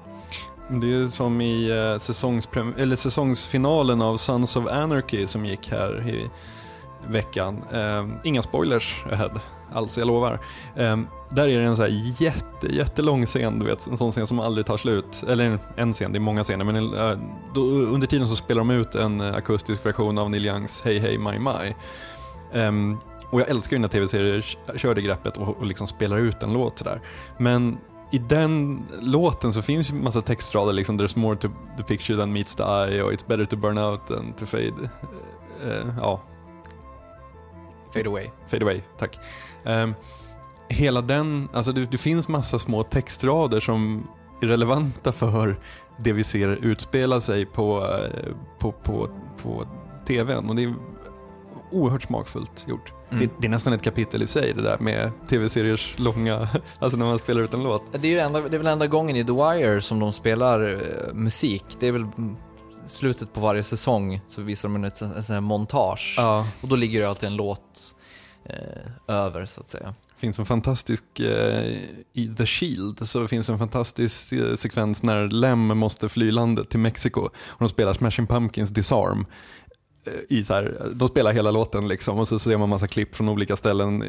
Det är som i eh, säsongsprem- eller säsongsfinalen av Sons of Anarchy som gick här i veckan. Ehm, inga spoilers ahead alls, jag lovar. Ehm, där är det en så här jätte, jättelång scen, du vet, en sån scen som aldrig tar slut. Eller en scen, det är många scener, men eh, då, under tiden så spelar de ut en akustisk version av Neil Youngs Hey Hey My My. Ehm, och jag älskar ju när tv-serier kör det greppet och, och liksom spelar ut en låt sådär. Men i den låten så finns ju massa textrader liksom There's more to the picture than meets the eye och It's better to burn out than to fade. Eh, ja, Fade away. fade away, tack. Ehm, hela den, alltså det, det finns massa små textrader som är relevanta för det vi ser utspela sig på, eh, på, på, på tvn och det är oerhört smakfullt gjort. Mm. Det, det är nästan ett kapitel i sig det där med tv-seriers långa, [laughs] alltså när man spelar ut en låt. Det är, ju enda, det är väl enda gången i The Wire som de spelar eh, musik. Det är väl slutet på varje säsong så visar de en ett, sån här montage. Ja. Och då ligger det alltid en låt eh, över så att säga. finns en fantastisk, eh, i The Shield så finns en fantastisk eh, sekvens när Lem måste fly landet till Mexiko och de spelar Smashing Pumpkins Disarm. I så här, de spelar hela låten liksom och så ser man massa klipp från olika ställen.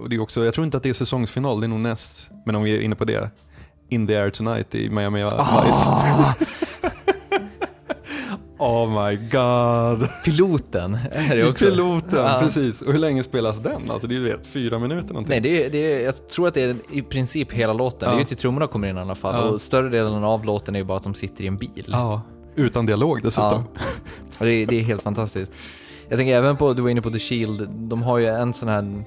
Och det är också, jag tror inte att det är säsongsfinal, det är nog näst. Men om vi är inne på det, In the Air Tonight i Miami Vice. [laughs] oh my god. Piloten är det I också. piloten, Ja. precis. Och hur länge spelas den? Alltså det är vet, fyra minuter någonting. Nej, det är, det är, jag tror att det är i princip hela låten. Det är Ja. ju till trummorna kommer in i alla fall. Ja. Och större delen av låten är ju bara att de sitter i en bil. Ja, utan dialog dessutom. Ja. Det, är, det är helt fantastiskt. Jag tänker även på, du var inne på The Shield, de har ju en sån här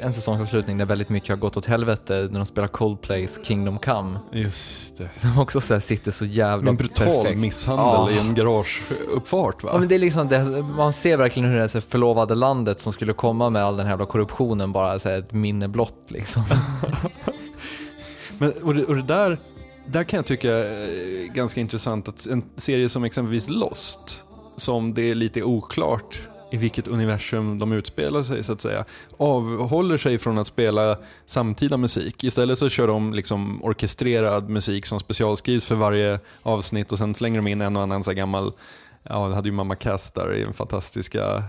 en säsongsavslutning där väldigt mycket har gått åt helvete när de spelar Coldplays Kingdom Come. Just det. Som också så sitter så jävla En brutal perfekt. misshandel Ja. i en garageuppfart va? Ja, men det är liksom det, man ser verkligen hur det är här förlovade landet som skulle komma med all den här korruptionen bara så här ett minne blott liksom. [laughs] Men, och, det, och det där, där kan jag tycka är ganska intressant att en serie som exempelvis Lost, som det är lite oklart i vilket universum de utspelar sig så att säga, avhåller sig från att spela samtida musik. Istället så kör de liksom orkestrerad musik som specialskrivs för varje avsnitt och sen slänger de in en och annan så gammal, ja det hade ju Mamma Cass där i den fantastiska,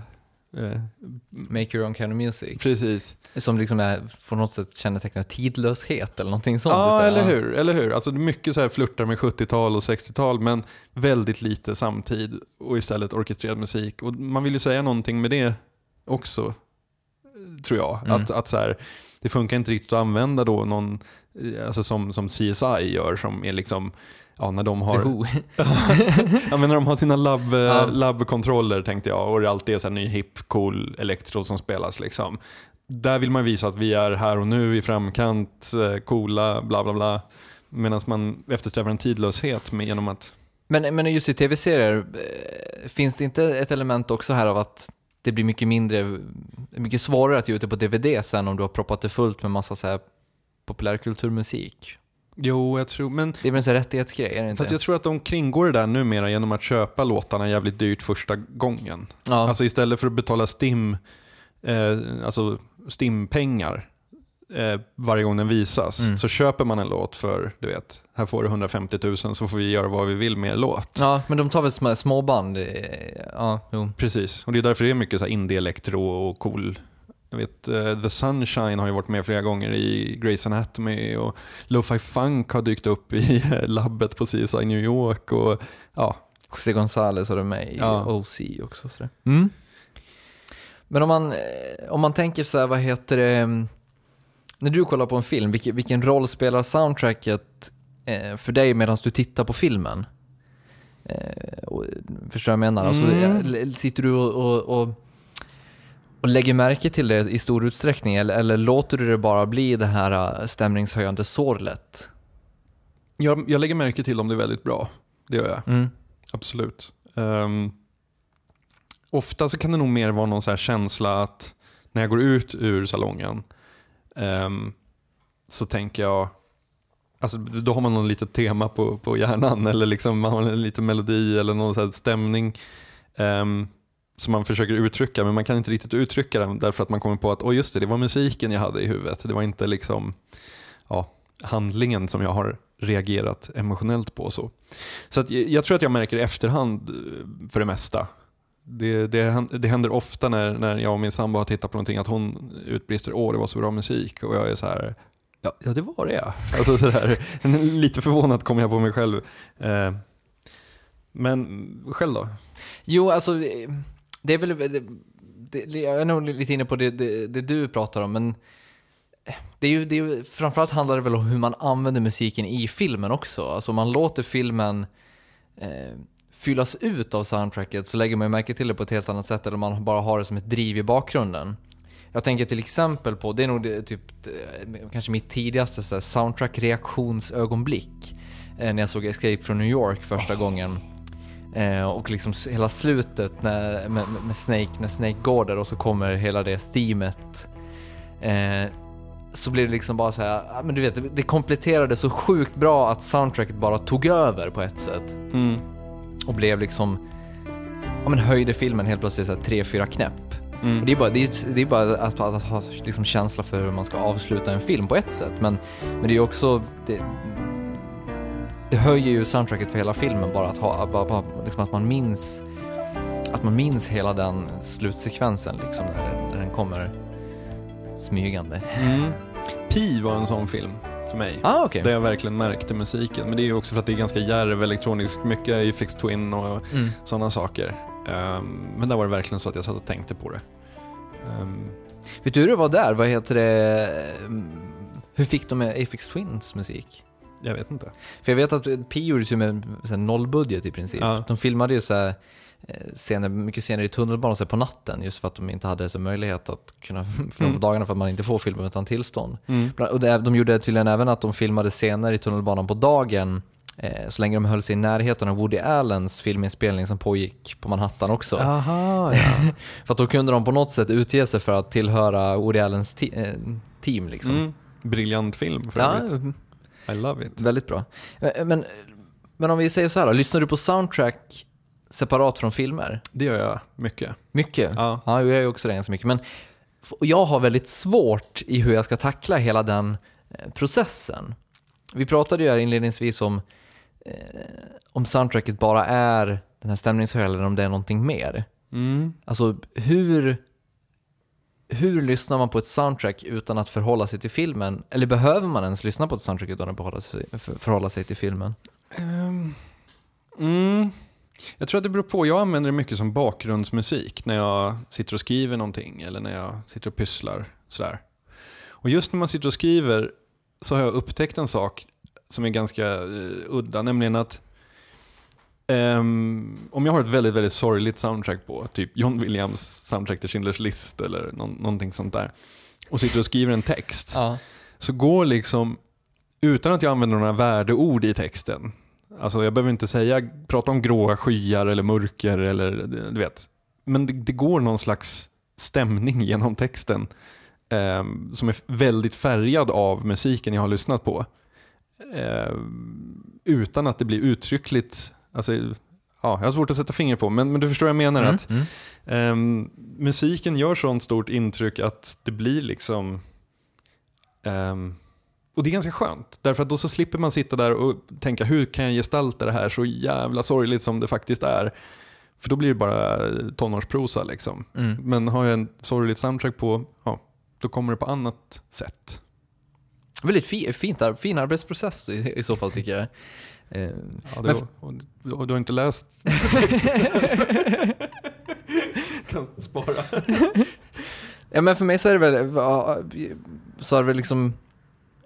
eh, Make your own kind of music. precis. Som liksom är, på något sätt kännetecknar tidlöshet eller någonting sånt. Ja, istället. eller hur? eller hur? Alltså mycket så här flörtar med 70-tal och 60-tal men väldigt lite samtid och istället orkestrerad musik. Och man vill ju säga någonting med det också, tror jag. Mm. Att, att så här, det funkar inte riktigt att använda då någon, eh, alltså som, som CSI gör som är liksom, ja när de The har, Who. [laughs] ja, men när de har sina labb, Ja. labbkontroller tänkte jag och det alltid är så här ny hip cool elektro som spelas liksom. Där vill man visa att vi är här och nu i framkant, eh, coola, bla bla bla. Medan man eftersträvar en tidlöshet med, genom att, Men, men just i tv-serier, eh, finns det inte ett element också här av att det blir mycket mindre, mycket svårare att ge ut det på DVD sen om du har proppat det fullt med massa så här populärkulturmusik? Jo jag tror, men Det är väl en sån rättighetsgrej, är det inte? fast jag tror att de kringgår det där numera genom att köpa låtarna jävligt dyrt första gången. ja. Alltså istället för att betala STIM, eh, alltså STIM-pengar eh, varje gång den visas. Mm. Så köper man en låt för, du vet, här får du 150 000 så får vi göra vad vi vill med er låt. Ja, men de tar väl små, eh, Ja, jo. Precis, och det är därför det är mycket så indie-elektro och cool. Jag vet, eh, The Sunshine har ju varit med flera gånger i Grey's Anatomy och Lo-Fi Funk har dykt upp i [laughs] labbet på CSI New York. Och, ja, José González har du med i Ja. OC också. Så. Mm. Men om man, eh, om man tänker så här, vad heter det, mm, när du kollar på en film, vilken, vilken roll spelar soundtracket eh, för dig medan du tittar på filmen? Eh, och, förstår du vad jag menar? Alltså, Mm. l- sitter du och, och, och, och lägger märke till det i stor utsträckning eller, eller låter du det bara bli det här eh, stämningshöjande sorlet? jag, jag lägger märke till om det är väldigt bra. Det gör jag. Mm. Absolut. Um, ofta så kan det nog mer vara någon så här känsla att när jag går ut ur salongen ehm, så tänker jag, alltså då har man någon litet tema på, på hjärnan eller liksom man har en liten melodi eller någon så stämning ehm, som man försöker uttrycka men man kan inte riktigt uttrycka den därför att man kommer på att oh, just det, det var musiken jag hade i huvudet. Det var inte liksom ja, handlingen som jag har reagerat emotionellt på. Så, så att jag, jag tror att jag märker i efterhand eh, för det mesta. Det, det, det händer ofta när, när jag och min sambo har tittat på någonting att hon utbrister åh det var så bra musik och jag är så här ja, ja det var det ja. [laughs] Alltså, så där, [laughs] lite förvånad kommer jag på mig själv. Eh, men själv då? Jo, alltså eh, det- är väl, det, det, jag är nog lite inne på det, det, det du pratar om, men det är ju, det är ju, framförallt handlar det väl om hur man använder musiken i filmen också. Alltså om man låter filmen eh, fyllas ut av soundtracket så lägger man ju märke till det på ett helt annat sätt om man bara har det som ett driv i bakgrunden. Jag tänker till exempel på, det är nog det, typ, eh, kanske mitt tidigaste soundtrack-reaktionsögonblick. Eh, när jag såg Escape from New York första gången. Eh, och liksom hela slutet när, med, med- Snake, när Snake går där och så kommer hela det themet. Eh, så blir det liksom bara så här, ja, men du vet, det, kompletterade så sjukt bra att soundtracket bara tog över på ett sätt. Mm. Och blev liksom, ja men höjde filmen helt plötsligt så här tre, fyra knäpp. Mm. Och det är bara, det är, det är bara att, att, att ha liksom känsla för hur man ska avsluta en film på ett sätt. Men, men det är också, det, det höjer ju soundtracket för hela filmen bara att ha, bara, bara, liksom att man minns att man minns hela den slutsekvensen liksom när, den- när den kommer smygande. Mm. Pi var en sån film för mig. Ah, okej. Där jag verkligen märkte musiken. Men det är ju också för att det är ganska djärv elektronisk, mycket i Fixed Twin och Mm. sådana saker. Ehm, men där var det verkligen så att jag satt och tänkte på det. Ehm, Vet du hur det var där? Vad heter det? mm, Hur fick de med Aphex Twins musik? Jag vet inte. För jag vet att Pi gjordes ju med så här nollbudget i princip. Ja. De filmade ju så här, eh, scener, mycket scener i tunnelbanan så här på natten just för att de inte hade så möjlighet att kunna [laughs] filma Mm. på dagarna för att man inte får filma utan tillstånd. Mm. Och det, de gjorde tydligen även att de filmade scener i tunnelbanan på dagen eh, så länge de höll sig i närheten av Woody Allens filminspelning som pågick på Manhattan också. Aha, [laughs] ja. För att då kunde de på något sätt utge sig för att tillhöra Woody Allens te- eh, team liksom. Mm. Briljant film för Ja, övrigt. I love it. väldigt bra. Men, men, men om vi säger så här då, lyssnar du på soundtrack separat från filmer? Det gör jag mycket. Mycket? Ja. Ja, jag gör också det ganska mycket. Men jag har väldigt svårt i hur jag ska tackla hela den eh, processen. Vi pratade ju här inledningsvis om eh, om soundtracket bara är den här stämningshöjaren eller om det är någonting mer. Mm. Alltså hur, hur lyssnar man på ett soundtrack utan att förhålla sig till filmen? Eller behöver man ens lyssna på ett soundtrack utan att förhålla sig, för, förhålla sig till filmen? Um, mm. Jag tror att det beror på. Jag använder det mycket som bakgrundsmusik när jag sitter och skriver någonting eller när jag sitter och pysslar. Sådär. Och just när man sitter och skriver så har jag upptäckt en sak som är ganska uh, udda, nämligen att ehm, om jag har ett väldigt, väldigt sorgligt soundtrack på, typ John Williams soundtrack till Schindler's list eller någon, någonting sånt där, och sitter och skriver en text, Ja. så går liksom, utan att jag använder några värdeord i texten, alltså jag behöver inte säga, prata om gråa skyar eller mörker eller du vet, men det, det går någon slags stämning genom texten eh, som är väldigt färgad av musiken jag har lyssnat på. Eh, utan att det blir uttryckligt, alltså, ja, jag har svårt att sätta finger på, men, men du förstår vad jag menar. Mm, att mm. Ehm, musiken gör sånt stort intryck att det blir liksom Ehm, och det är ganska skönt, därför att då så slipper man sitta där och tänka hur kan jag gestalta det här så jävla sorgligt som det faktiskt är. För då blir det bara tonårsprosa liksom. Mm. Men har jag en sorgligt soundtrack på, ja, då kommer det på annat sätt. Väldigt fi, fint, fin arbetsprocess i, i så fall tycker jag. Eh, Ja, det, och, och, du har inte läst [laughs] kan spara. Ja men för mig så är det väl, så har det liksom,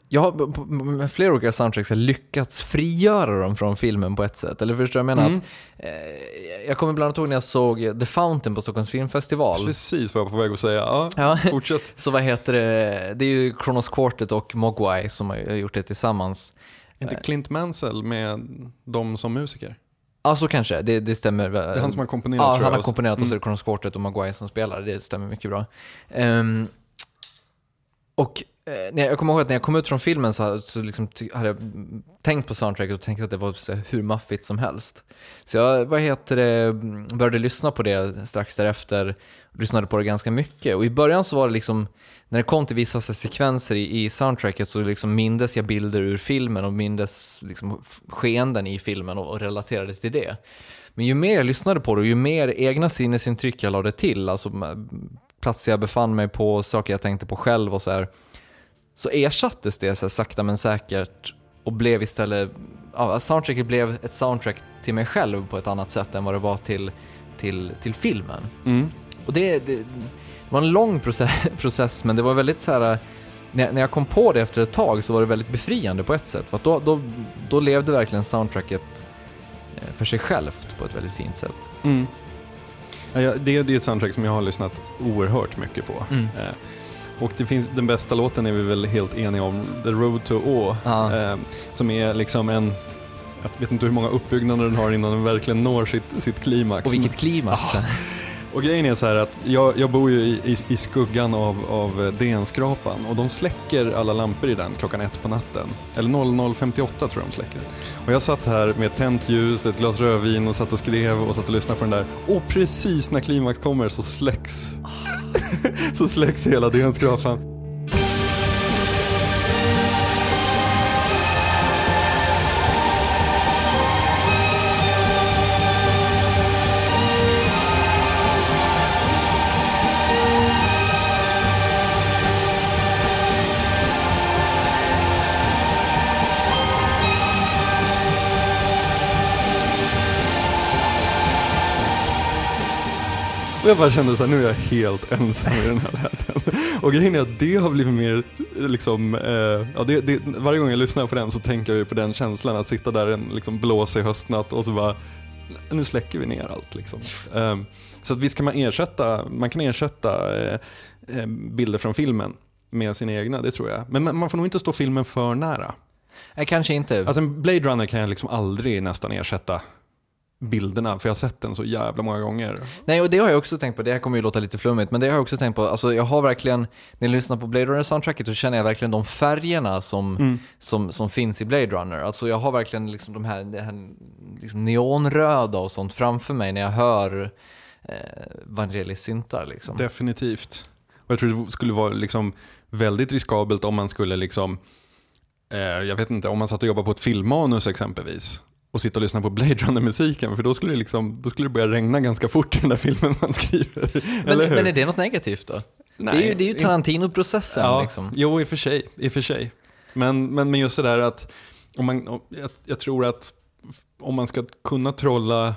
jag har med flera olika soundtracks lyckats frigöra dem från filmen på ett sätt. Eller förstår du jag menar? Mm. Att, eh, jag kommer bland annat ihåg när jag såg The Fountain på Stockholms filmfestival. Precis vad jag var på väg att säga. Ja, Ja, fortsätt. [laughs] så vad heter det, det är ju Kronos Quartet och Mogwai som har gjort det tillsammans. Inte Clint Mansell med dem som musiker? Ja, så kanske, det, det stämmer. Det är han som har komponerat Ja, tror han jag. har komponerat och så är Mm. det Kronos Quartet och Maguire som spelar, det stämmer mycket bra. Ehm, och Eh, när jag, kommer ihåg att när jag kom ut från filmen så, hade- så liksom, hade jag tänkt på soundtracket och tänkt att det var så här, hur maffigt som helst. Så jag vad heter det, började lyssna på det strax därefter, lyssnade på det ganska mycket. Och i början så var det liksom, när det kom till vissa sekvenser i, i soundtracket så liksom mindes jag bilder ur filmen och mindes liksom skeenden i filmen och, och relaterade till det. Men ju mer jag lyssnade på det och ju mer egna sinnesintryck jag lade till, alltså platser jag befann mig på, saker jag tänkte på själv och så här, så ersattes det så här, sakta men säkert och blev istället, ja, soundtracket blev ett soundtrack till mig själv på ett annat sätt än vad det var till, till, till filmen. Mm. Och det, det, det var en lång process, [laughs] process men det var väldigt så här. När, när jag kom på det efter ett tag så var det väldigt befriande på ett sätt. För då, då, då levde verkligen soundtracket eh, för sig självt på ett väldigt fint sätt. Mm. Ja, ja, det, det är ett soundtrack som jag har lyssnat oerhört mycket på. Mm. Och det finns, den bästa låten är vi väl helt eniga om, The Road to Å, Ja. eh, som är liksom en, jag vet inte hur många uppbyggnader den har innan den verkligen når sitt, sitt klimax. Och vilket klimax. Och grejen är så här att jag, jag bor ju i, i, i skuggan av, av eh, DN-skrapan och de släcker alla lampor i den klockan ett på natten. Eller 00.58 tror jag de släcker. Och jag satt här med tänt ljus, ett glas rödvin och satt och skrev och satt och lyssnade på den där. Och precis när klimax kommer så släcks, [laughs] så släcks hela DN-skrapan. Och jag bara kände så här, nu är jag helt ensam i den här världen. Och grejen är att det har blivit mer, liksom, eh, ja, det, det, varje gång jag lyssnar på den så tänker jag ju på den känslan att sitta där en liksom, blåsig höstnatt och så bara, nu släcker vi ner allt liksom. Ehm, så att visst kan man ersätta, man kan ersätta eh, eh, bilder från filmen med sina egna, det tror jag. Men man man får nog inte stå filmen för nära. Nej, kanske inte. Alltså en Blade Runner kan jag liksom aldrig nästan ersätta bilderna, för jag har sett den så jävla många gånger. Nej, och det har jag också tänkt på. Det här kommer ju låta lite flummigt, men det har jag också tänkt på. Alltså, jag har verkligen, när jag lyssnar på Blade Runner-soundtracket så känner jag verkligen de färgerna som, Mm. som, som finns i Blade Runner. Alltså jag har verkligen liksom de här, det här liksom neonröda och sånt framför mig när jag hör eh, Vangelis syntar. Liksom. Definitivt. Och jag tror det skulle vara liksom väldigt riskabelt om man skulle liksom, eh, jag vet inte, om man satt och jobbade på ett filmmanus exempelvis och sitta och lyssna på Blade Runner-musiken, för då skulle, det liksom, då skulle det börja regna ganska fort i den där filmen man skriver. men, men är det något negativt då? Nej, det är ju, det är ju Tarantino-processen Ja, liksom. jo i och för sig. I för sig. Men, men, men just det där att, om man, om, jag, jag tror att om man ska kunna trolla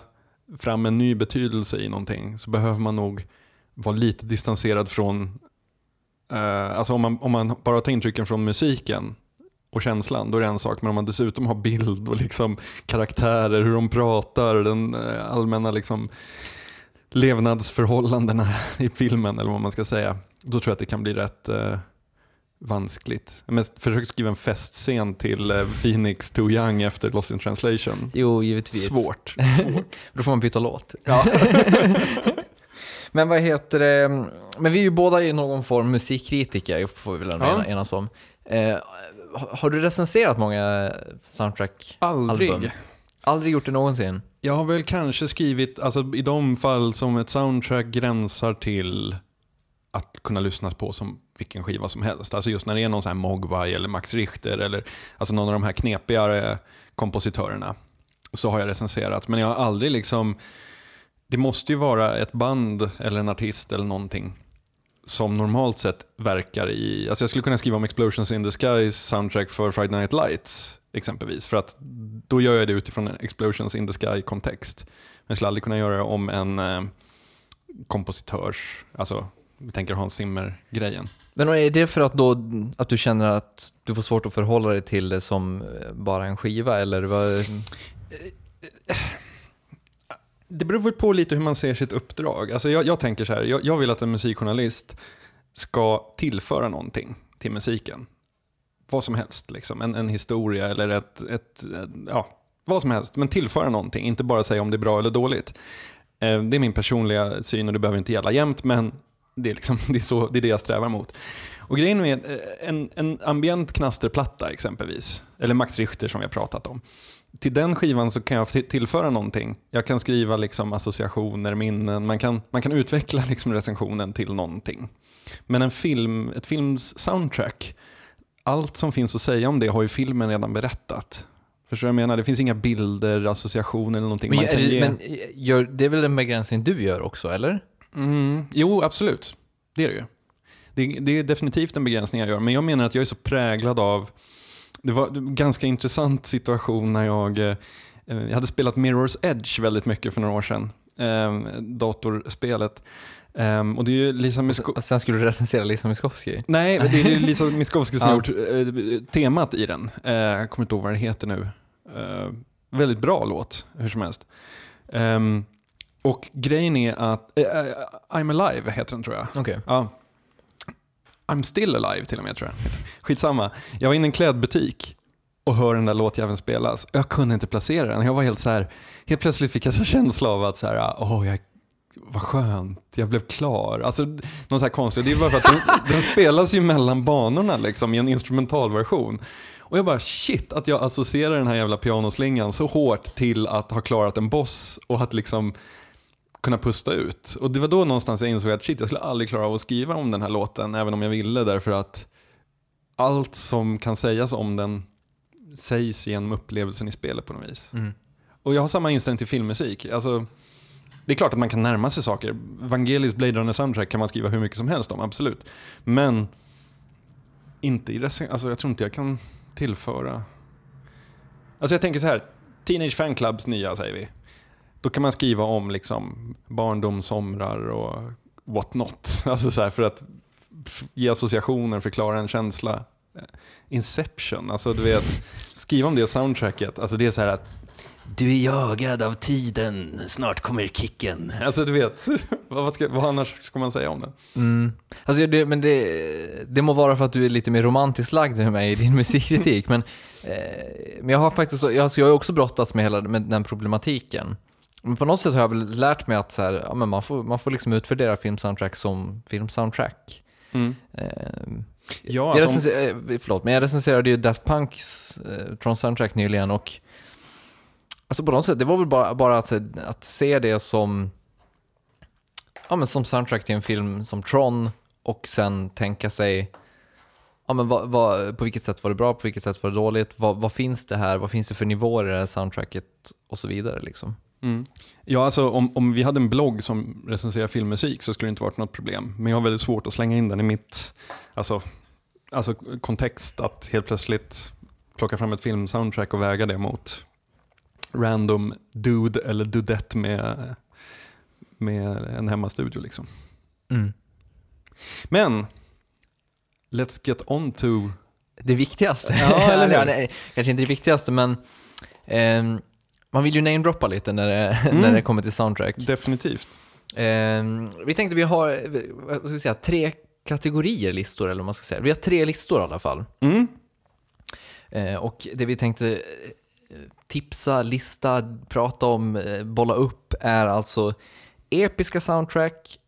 fram en ny betydelse i någonting så behöver man nog vara lite distanserad från, eh, alltså om man, om man bara tar intrycken från musiken och känslan, då är det en sak. Men om man dessutom har bild och liksom karaktärer, hur de pratar, den eh, allmänna liksom levnadsförhållandena i filmen, eller vad man ska säga. Då tror jag att det kan bli rätt eh, vanskligt. Men försök skriva en festscen till eh, Phoenix Too Young efter Lost in translation. Jo, givetvis. Svårt. [laughs] Då får man byta låt. Ja. [laughs] Men vad heter det, men vi är ju båda i någon form musikkritiker, får vi väl enas om. Eh, har- du recenserat många soundtrack? Aldrig. Aldrig gjort det någonsin? Jag har väl kanske skrivit, alltså i de fall som ett soundtrack gränsar till att kunna lyssnas på som vilken skiva som helst. Alltså just när det är någon sån här Mogwai eller Max Richter eller alltså någon av de här knepigare kompositörerna så har jag recenserat. Men jag har aldrig liksom, det måste ju vara ett band eller en artist eller någonting som normalt sett verkar i, alltså jag skulle kunna skriva om Explosions in the Skies soundtrack för Friday Night Lights exempelvis. För att då gör jag det utifrån en Explosions in the Sky-kontext. Men jag skulle aldrig kunna göra det om en eh, kompositörs, alltså vi tänker Hans Zimmer-grejen. Men är det för att, då, att du känner att du får svårt att förhålla dig till det som eh, bara en skiva eller vad? Det beror väl på lite hur man ser sitt uppdrag. Alltså jag, jag tänker så här, jag, jag, vill att en musikjournalist ska tillföra någonting till musiken. Vad som helst, liksom. en, en historia eller ett, ett, ett, ja, vad som helst. Men tillföra någonting, inte bara säga om det är bra eller dåligt. Eh, det är min personliga syn och det behöver inte gälla jämt, men det är, liksom, [laughs] det är, så, det, är det jag strävar mot. Och grejen med eh, en, en ambient knasterplatta exempelvis, eller Max Richter som vi har pratat om. Till den skivan så kan jag tillföra någonting. Jag kan skriva liksom associationer, minnen, man kan, man kan utveckla [laughs] liksom recensionen till någonting. Men en film, ett films soundtrack, allt som finns att säga om det har ju filmen redan berättat. Förstår du vad jag menar? Det finns inga bilder, associationer eller någonting men, man kan ge. Men gör, det är väl en begränsning du gör också, eller? Mm, jo, absolut. Det är det ju. Det, det, är definitivt en begränsning jag gör, men jag menar att jag är så präglad av... Det var en ganska intressant situation när jag... Eh, jag hade spelat Mirror's Edge väldigt mycket för några år sedan. Eh, datorspelet. Um, och det är ju Lisa Misko och sen skulle du recensera Lisa Miskovsky? Nej, det är [laughs] Lisa Miskovsky som har gjort uh, temat i den. Uh, jag kommer inte ihåg vad det heter nu. Uh, väldigt bra låt, hur som helst. Um, och grejen är att, I'm alive heter den tror jag. Okay. Ja. I'm still alive till och med tror jag. Skitsamma. Jag var inne i en klädbutik och hör den där låtjäveln spelas. Jag kunde inte placera den. Jag var helt så här, helt plötsligt fick jag så känsla av att så här, oh, jag, vad skönt, jag blev klar. Alltså, någon så här konstig, Det är bara för att den, den spelas ju mellan banorna liksom, i en instrumentalversion. Och jag bara shit att jag associerar den här jävla pianoslingan så hårt till att ha klarat en boss och att liksom kunna pusta ut. Och det var då någonstans jag insåg att shit, jag skulle aldrig klara av att skriva om den här låten, även om jag ville, därför att allt som kan sägas om den sägs genom upplevelsen i spelet på något vis. Mm. Och jag har samma inställning till filmmusik. Alltså, det är klart att man kan närma sig saker. Vangelis Blade Runner soundtrack kan man skriva hur mycket som helst om, absolut. Men inte i alltså jag tror inte jag kan tillföra... Alltså jag tänker så här, Teenage Fan Clubs nya säger vi. Då kan man skriva om liksom barndomsomrar och what not. [laughs] Alltså så för att ge associationer, förklara en känsla. Eh, inception, alltså du vet, skriva om det soundtracket. Alltså det är så här att du är jagad av tiden, snart kommer kicken. [laughs] Alltså du vet, [laughs] vad, ska, vad annars ska man säga om den? Mm. Alltså, det, men det, det må vara för att du är lite mer romantiskt lagd än mig i din musikkritik, men, eh, men jag har faktiskt jag, alltså, jag har också brottats med hela med den problematiken. Men på något sätt har jag väl lärt mig att så här, ja, men man, får, man får liksom utvärdera filmsoundtrack som filmsoundtrack. Mm. Eh, ja, jag, alltså, recenser, eh, förlåt, men jag recenserade ju Daft Punks eh, Tron Soundtrack nyligen och alltså på något sätt, det var väl bara, bara att, att se det som, ja, men som soundtrack till en film som Tron och sen tänka sig Ja, men vad, vad, på vilket sätt var det bra, på vilket sätt var det dåligt, vad, vad, finns det här, vad finns det för nivåer i det här soundtracket och så vidare. Liksom. Mm. Ja, alltså om, om vi hade en blogg som recenserar filmmusik så skulle det inte varit något problem. Men jag har väldigt svårt att slänga in den i mitt alltså, alltså kontext, att helt plötsligt plocka fram ett filmsoundtrack och väga det mot random dude eller dudette med, med en hemmastudio. Liksom. Mm. Men, let's get on to... Det viktigaste. Ja, eller [laughs] hur? Kanske inte det viktigaste, men eh, man vill ju namedroppa lite när det, [laughs] mm. när det kommer till soundtrack. Definitivt. Eh, vi tänkte vi har vad ska vi säga, tre kategorier listor, eller vad man ska säga. Vi har tre listor i alla fall. Mm. Eh, och det vi tänkte eh, tipsa, lista, prata om, eh, bolla upp är alltså episka soundtrack,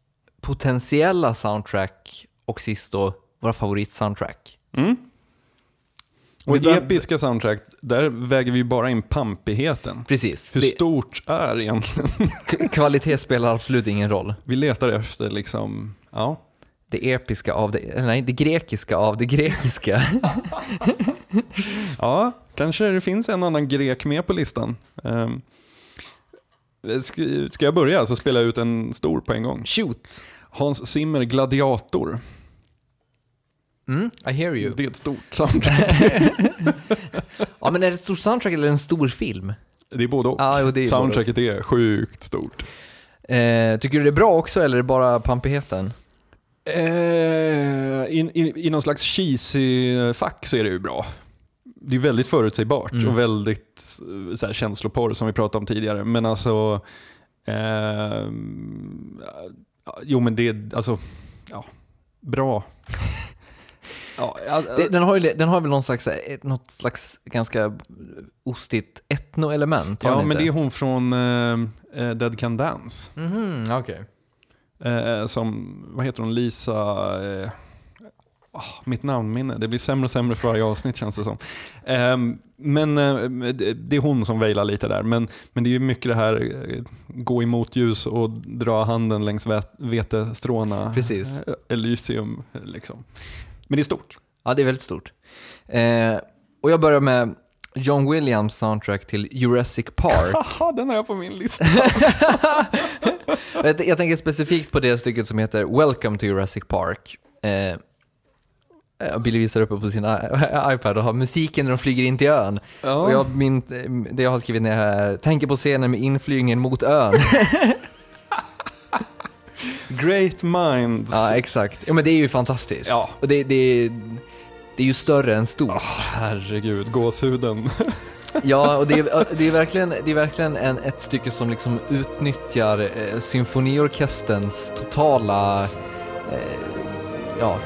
potentiella soundtrack och sist då våra favoritsoundtrack. Mm. Och i episka soundtrack, där väger vi bara in pampigheten. Precis. Hur det... stort är egentligen? Kvalitet spelar absolut ingen roll. Vi letar efter liksom, ja. Det episka av det, nej, det grekiska av det grekiska. Ja, kanske det finns en annan grek med på listan. Um, ska, ska jag börja så spelar jag ut en stor på en gång. Shoot! Hans Zimmer Gladiator. Mm, I hear you. Det är ett stort [laughs] soundtrack. Ja, men är det ett stort soundtrack eller en stor film? Det är både och. Ja, jo, det är Soundtracket är sjukt stort. Eh, tycker du det är bra också eller är det bara pampigheten? Eh, i, i, I någon slags cheesy-fack så är det ju bra. Det är väldigt förutsägbart Mm. och väldigt eh, så här, känsloporr som vi pratade om tidigare. Men alltså, eh, jo men det är alltså, ja, bra. [laughs] ja, ja, Det, den, har ju, den har väl någon slags, eh, något slags ganska ostigt etno-element? ja men inte? det är hon från eh, Dead Can Dance. Mhm, okej. Eh, som, vad heter hon, Lisa... Eh, ah, mitt namnminne, det blir sämre och sämre för varje avsnitt känns det som. Eh, men eh, det- är hon som veilar lite där. Men, men det är ju mycket det här, eh, gå emot ljus och dra handen längs vet- vetestråna. Precis. Eh, Elysium, liksom. Men det är stort. Ja, det är väldigt stort. Eh, och jag börjar med John Williams soundtrack till Jurassic Park. [laughs] Haha, den har jag på min lista. [laughs] jag, jag tänker specifikt på det stycket som heter Welcome to Jurassic Park. Eh, Billy visar uppe på sin [laughs] iPad och har musiken när de flyger in till ön. Ja. Och jag, min, det jag har skrivit ner här är tänker på scenen med inflygningen mot ön. Great minds. ja, exakt. Ja, men det är ju fantastiskt. Ja. Och det, det, det är ju större än stort. Herregud, gåshuden. [laughs] Ja, och det är, det är verkligen, det är verkligen en, ett stycke som liksom utnyttjar eh, symfoniorkesterns totala, eh, ja,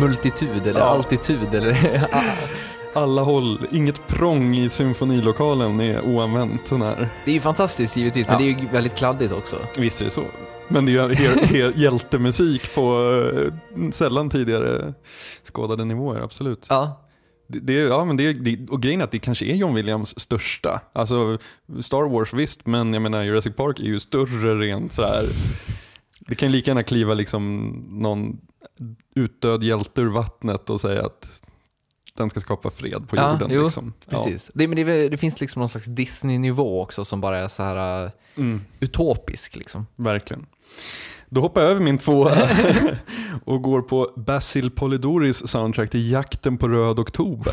multitud eller Ja. altitud eller [laughs] Alla håll, inget prång i symfonilokalen är oanvänt. Här. Det är ju fantastiskt givetvis, Ja. men det är ju väldigt kladdigt också. Visst är det så. Men det är ju hjältemusik på eh, sällan tidigare skådade nivåer, absolut. Ja, Det, det, ja, men det, det, och grejen är att det kanske är John Williams största. Alltså Star Wars visst, men jag menar Jurassic Park är ju större rent så här. Det kan lika gärna kliva liksom någon utdöd hjälte ur vattnet och säga att den ska skapa fred på Ja, jorden. jo, liksom. Ja. precis. Det, men det, det finns liksom någon slags Disney-nivå också som bara är så här uh, Mm. utopisk liksom. Verkligen. Då hoppar jag över min två [laughs] och går på Basil Polidoris soundtrack till Jakten på röd oktober.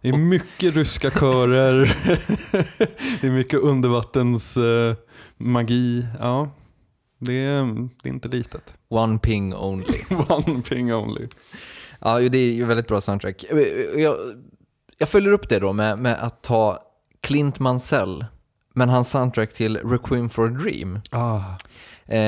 Det är mycket ryska körer, [laughs] det är mycket undervattens eh, magi. Ja, det är, det är inte litet. One ping only. [laughs] One thing only. Ja, det är ju väldigt bra soundtrack. Jag, jag följer upp det då med, med att ta Clint Mansell, men hans soundtrack till Requiem for a Dream. Ah. Eh,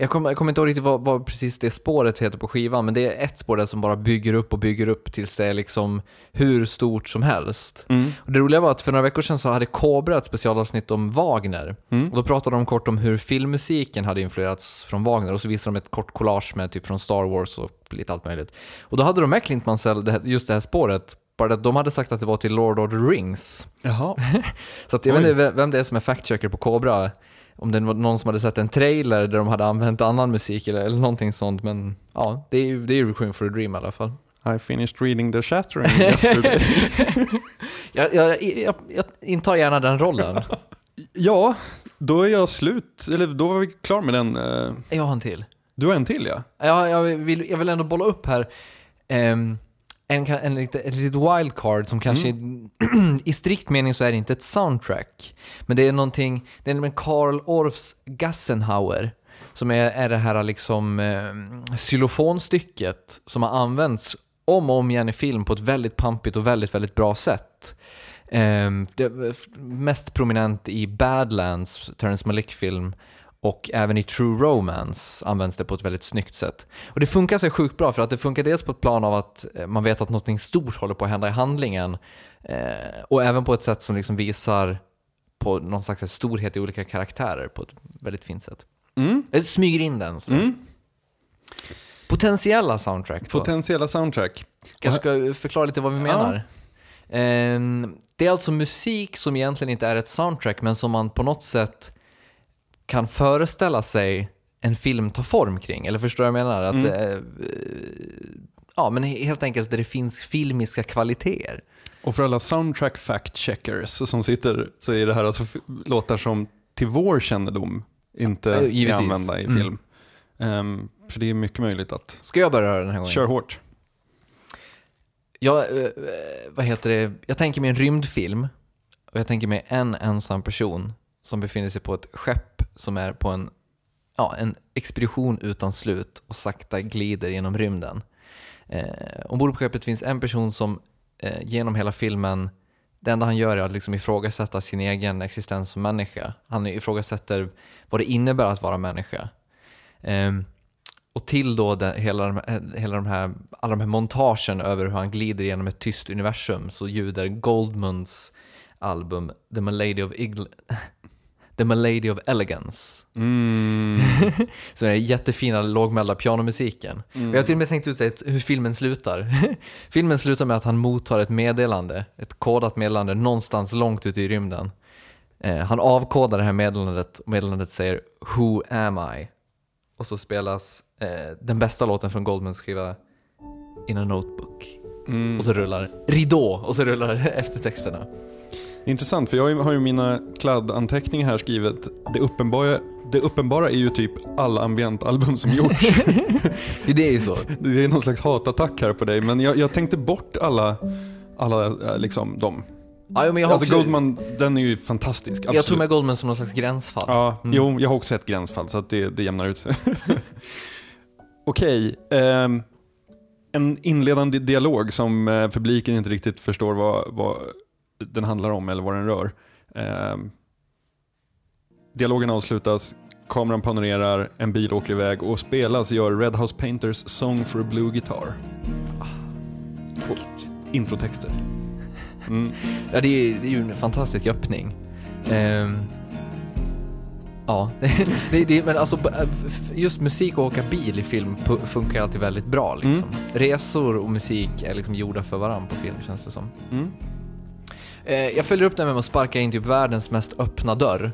jag, kommer, kommer inte ihåg riktigt vad, vad precis det spåret heter på skivan, men det är ett spår där som bara bygger upp och bygger upp tills det är liksom hur stort som helst. Mm. Och det roliga var att för några veckor sedan så hade Cobra ett specialavsnitt om Wagner. Mm. Och då pratade de kort om hur filmmusiken hade influerats från Wagner och så visade de ett kort collage med typ från Star Wars och lite allt möjligt. Och då hade de med Clint Mansell just det här spåret, bara att de hade sagt att det var till Lord of the Rings. [laughs] Så att jag Oj. vet inte vem- vem det är som är fact-checker på Cobra, om det var någon som hade sett en trailer där de hade använt annan musik eller, eller någonting sånt, men ja, det är ju det är Requiem for a Dream i alla fall. I finished reading the shattering yesterday. [laughs] Jag, jag, jag, jag intar gärna den rollen. [laughs] ja, då är jag slut. Eller då var vi klar med den. eh. Jag har en till. Du har en till ja? Ja, jag, vill, jag vill ändå bolla upp här ehm, en, en, ett litet wildcard som kanske [clears throat] i strikt mening så är det inte ett soundtrack. Men det är någonting, det är nämligen Karl Orffs Gassenhauer som är, är det här liksom eh, xylofonstycket som har använts om och om igen i film på ett väldigt pampigt och väldigt, väldigt bra sätt. Är mest prominent i Badlands, Terrence Malick-film, Och även i True Romance används det på ett väldigt snyggt sätt. Och det funkar så sjukt bra för att det funkar dels på ett plan av att eh, man vet att något stort håller på att hända i handlingen eh, och även på ett sätt som liksom visar på någon slags storhet i olika karaktärer på ett väldigt fint sätt. Mm. Det smyger in den. Så. Mm. Potentiella soundtrack då. Potentiella soundtrack. Kanske ska förklara lite vad vi menar. Ehm, Det är alltså musik som egentligen inte är ett soundtrack men som man på något sätt kan föreställa sig en film ta form kring. Eller förstår du vad jag menar? Att, Mm. eh, ja, men helt enkelt där det finns filmiska kvaliteter. Och för alla soundtrack fact-checkers som sitter så är det här alltså låtar som till vår kännedom inte Ja, är givetvis. använda i Mm. film. Ehm, för det är mycket möjligt att... Ska jag börja den här gången? Kör hårt. Jag, eh, eh, vad heter det? jag tänker mig en rymdfilm och jag tänker mig en ensam person som befinner sig på ett skepp som är på en, ja, en expedition utan slut och sakta glider genom rymden. Eh, ombord på skeppet finns en person som eh, genom hela filmen, det enda han gör är att liksom ifrågasätta sin egen existens som människa. Han ifrågasätter vad det innebär att vara människa. Eh, och till då den, hela, de, hela de här, alla de här montagen över hur han glider genom ett tyst universum så ljuder Goldmans album The Malady of, Igl- The Malady of Elegance. Mm. [laughs] Som är den jättefina lågmälda pianomusiken. Och jag har till och med tänkt ut hur filmen slutar. [laughs] filmen slutar med att han mottar ett meddelande, ett kodat meddelande någonstans långt ute i rymden. Eh, han avkodar det här meddelandet och meddelandet säger “Who am I?” och så spelas eh, den bästa låten från Goldmans skiva “In a notebook” Mm. och så rullar ridå och så rullar [laughs] eftertexterna. Intressant, för jag har ju- mina kladdanteckningar här skrivet. Det uppenbara, det uppenbara är ju typ alla ambientalbum som gjorts. [laughs] Det är ju så. [laughs] det är någon slags hatattack här på dig, men jag, jag tänkte bort alla, alla eh, liksom dem. Ja, men jag, har Alltså också, Goldman, den är ju fantastisk. jag tog absolut. med Goldman som någon slags gränsfall. Ja, Mm. jo, jag har också ett gränsfall så att det, det jämnar ut sig. [laughs] Okej, ehm, en inledande dialog som eh, publiken inte riktigt förstår vad, vad den handlar om eller vad den rör. Ehm, dialogen avslutas, kameran panorerar, en bil åker iväg och spelas gör Red House Painters Song for a Blue Guitar. Och introtexter. Mm. Ja, det är, det är ju en fantastisk öppning. Ehm, ja, [laughs] det, det, men alltså f- just musik och åka bil i film funkar alltid väldigt bra. Liksom. Resor och musik är liksom gjorda för varandra på film känns det som. Mm. Eh, jag följer upp det med att sparka in typ världens mest öppna dörr.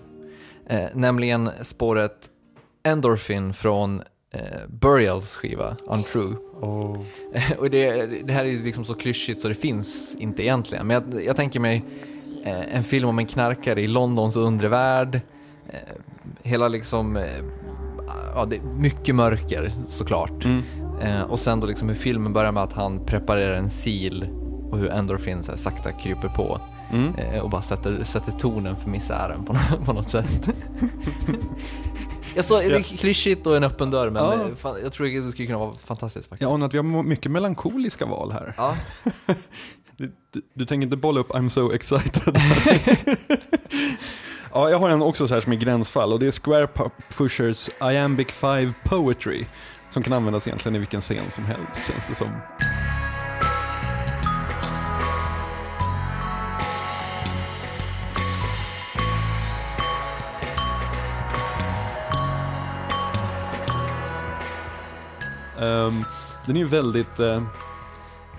Eh, nämligen spåret Endorphin från eh, Burials skiva Untrue. Oh. [laughs] och det, det här är liksom så klyschigt så det finns inte egentligen. Men jag, jag tänker mig eh, en film om en knarkare i Londons undre värld. Eh, hela liksom, eh, ja, det är mycket mörker såklart. Mm. Eh, och sen då liksom hur filmen börjar med att han preparerar en sil och hur Endorphin så här sakta kryper på. Mm. Eh, och bara sätter, sätter tonen för misären på, på något sätt. [laughs] jag sa, Ja. klyschigt och en öppen dörr men Ja. fan, jag tror det skulle kunna vara fantastiskt faktiskt. Jag anar att vi har mycket melankoliska val här. Ja. [laughs] Du, du, du tänker inte bolla upp I'm so excited? [laughs] ja, jag har en också så här som är gränsfall och det är Square Pu- Pushers Iambic 5 Poetry som kan användas egentligen i vilken scen som helst känns det som. Ehm, den är ju väldigt, eh,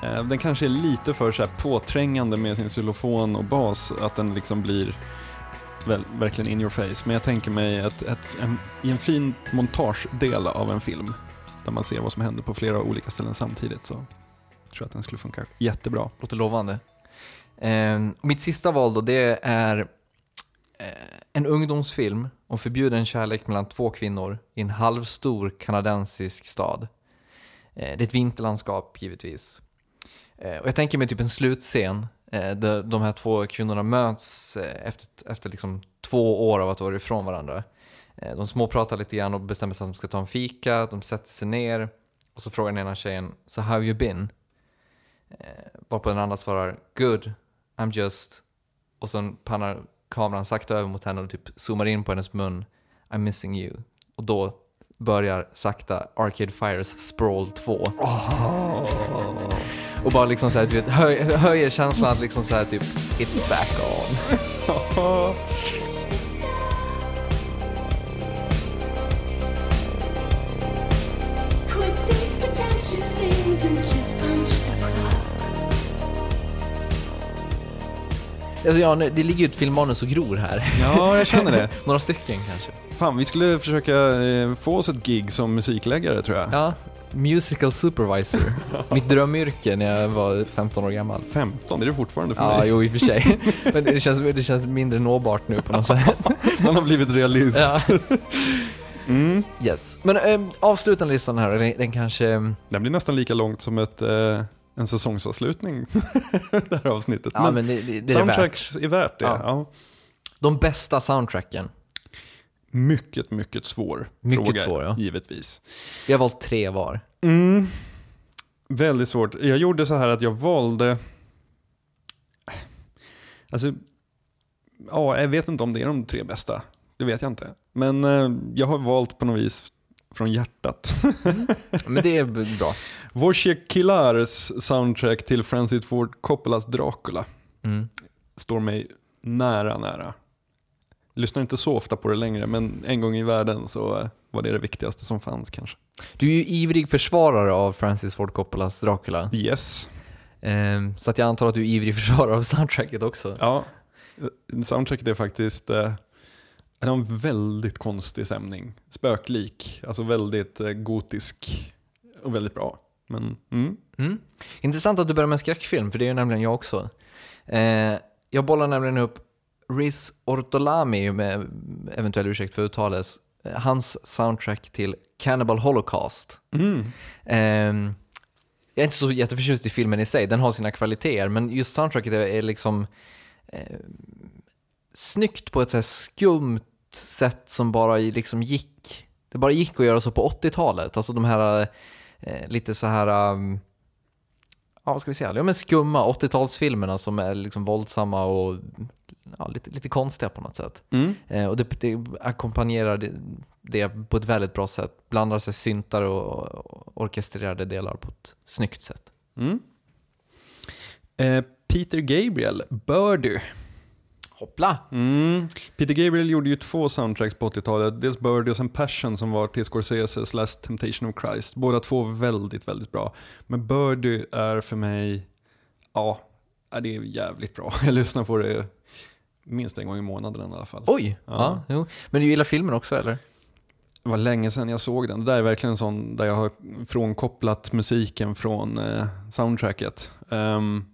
eh, den kanske är lite för så här påträngande med sin xylofon och bas, att den liksom blir väl, verkligen in your face. Men jag tänker mig att ett, en, i en fin montagedel av en film, där man ser vad som händer på flera olika ställen samtidigt, så tror jag att den skulle funka jättebra. Låter lovande. Eh, mitt sista val då, det är eh, en ungdomsfilm om förbjuden kärlek mellan två kvinnor i en halvstor kanadensisk stad. Eh, det är ett vinterlandskap givetvis. Eh, och jag tänker mig typ en slutscen eh, där de här två kvinnorna möts efter, efter liksom två år av att vara ifrån varandra. De småpratar lite grann och bestämmer sig att de ska ta en fika, de sätter sig ner och så frågar den ena tjejen “So how have you been?” Varpå den andra svarar “Good, I'm just...” och sen pannar kameran sakta över mot henne och typ zoomar in på hennes mun. I'm missing you. Och då börjar sakta Arcade Fires Sprawl 2. Och bara liksom såhär, du vet, höj, höjer känslan att liksom såhär typ it's back on. [laughs] Alltså ja, det ligger ju ett filmmanus och gror här. Ja, jag känner det. [laughs] Några stycken kanske. Fan, vi skulle försöka eh, få oss ett gig som musikläggare tror jag. Ja, musical supervisor. [laughs] Mitt drömyrke när jag var 15 år gammal. 15, det är det fortfarande för Ja, mig. jo i och för sig. [laughs] Men det känns, det känns mindre nåbart nu på något sätt. Man har blivit realist. Ja. Mm. Yes. Men ähm, avslutande listan här, den, den kanske... Den blir nästan lika långt som ett, eh, en säsongsavslutning, [laughs] det här avsnittet. Ja, men, det, det, det är värt. soundtracks är värt det. Ja. Ja. De bästa soundtracken. Mycket, mycket svår Mycket fråga, svår, ja. givetvis. Vi har valt tre var. Mm. Väldigt svårt. Jag gjorde så här att jag valde... Alltså, ja, jag vet inte om det är de tre bästa. Det vet jag inte. Men eh, jag har valt på något vis från hjärtat. Men det är bra. Wojciech Kilares soundtrack till Francis Ford Coppolas Dracula Mm. står mig nära, nära. Lyssnar inte så ofta på det längre, men en gång i världen så eh, var det det viktigaste som fanns kanske. Du är ju ivrig försvarare av Francis Ford Coppolas Dracula. Yes. Ehm, så att jag antar att du är ivrig försvarare av soundtracket också. Ja, soundtracket är faktiskt eh, den har en väldigt konstig stämning. Spöklik, alltså väldigt eh, gotisk och väldigt bra. Men mm. Mm. Intressant att du börjar med en skräckfilm, för det är ju nämligen jag också. Eh, jag bollar nämligen upp Riz Ortolami, med eventuell ursäkt för uttalet, eh, hans soundtrack till Cannibal Holocaust. Mm. Ehm, jag är inte så jätteförtjust i filmen i sig, den har sina kvaliteter, men just soundtracket är, är liksom eh, snyggt på ett så skumt sätt som bara liksom gick. Det bara gick att göra så på 80-talet, alltså de här eh, lite så här um, ja vad ska vi säga, ja, men skumma 80-talsfilmerna som är liksom våldsamma och ja, lite, lite konstiga på något sätt. Mm. Eh, och det, det ackompanjerar det, det på ett väldigt bra sätt. Blandar sig syntar och, och orkestrerade delar på ett snyggt sätt. Mm. Eh, Peter Gabriel, Birdie. Hoppla! Mm. Peter Gabriel gjorde ju två soundtracks på 80-talet. Dels Birdie och sen Passion som var till Scorseses Last Temptation of Christ. Båda två väldigt, väldigt bra. Men Birdie är för mig, ja, det är jävligt bra. [laughs] Jag lyssnar på det minst en gång i månaden i alla fall. Oj! Ja. Ja. Men du gillar filmen också eller? Det var länge sedan jag såg den. Det där är verkligen en sån där jag har frånkopplat musiken från eh, soundtracket. Ehm,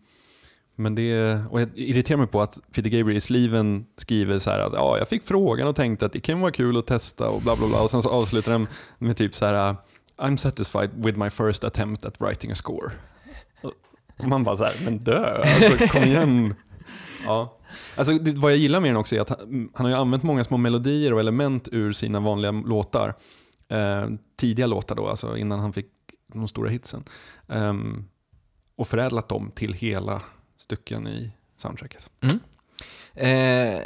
men det, och jag irriterar mig på att Peter Gabriel i Sliven skriver så här att ja, jag fick frågan och tänkte att det kan vara kul att testa och bla bla bla. Och sen så avslutar den med typ så här I'm satisfied with my first attempt at writing a score. Och man bara så här, men dö, alltså kom igen. [laughs] Ja. Alltså, det, vad jag gillar med den också är att han, han har använt många små melodier och element ur sina vanliga låtar. Eh, tidiga låtar då, alltså innan han fick de stora hitsen. Ehm, och förädlat dem till hela stycken i soundtracket. Eh,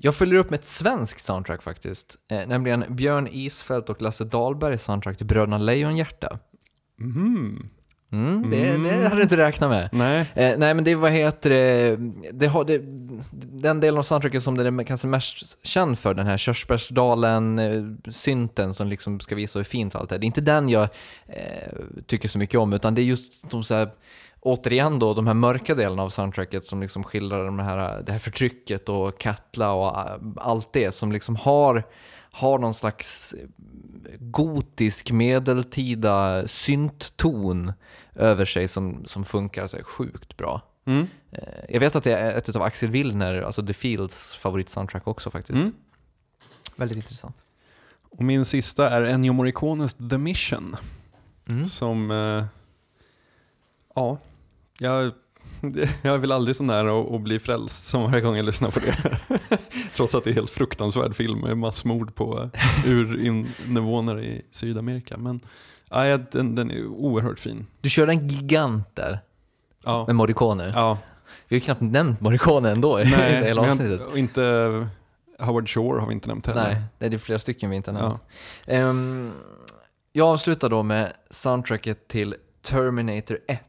jag följer upp med ett svenskt soundtrack faktiskt. Eh, nämligen Björn Isfält och Lasse Dahlbergs soundtrack till Bröderna Lejonhjärta. Mhm. Mm, det, Mm. det hade du inte räknat med. Nej. Eh, nej men det, vad heter det, det, har, det, den delen av soundtracket som den är kanske mest känd för, den här Körsbärsdalen-synten som liksom ska visa hur fint allt är. Det är inte den jag eh, tycker så mycket om, utan det är just de så här, återigen då, de här mörka delarna av soundtracket som liksom skildrar de här, det här förtrycket och Katla och eh, allt det som liksom har, har någon slags gotisk medeltida syntton över sig som, som funkar så här sjukt bra. Mm. Eh, Jag vet att det är ett av Axel Willner, alltså The Fields favoritsoundtrack också faktiskt. Mm. Väldigt intressant. Och min sista är Ennio Morricones The Mission. Mm. Som, eh, ja, jag, [laughs] jag är väl aldrig så nära att, bli frälst som varje gång jag lyssnar på det. [laughs] Trots att det är en helt fruktansvärd film med massmord på eh, urinvånare i Sydamerika. Men ja, den, den är oerhört fin. Du körde en gigant där Ja, med Morricone. ja Vi har ju knappt nämnt Morricone ändå i nej, hela avsnittet. och inte, Howard Shore har vi inte nämnt heller. Nej, det är flera stycken vi inte har nämnt. Ehm, jag avslutar då med soundtracket till Terminator 1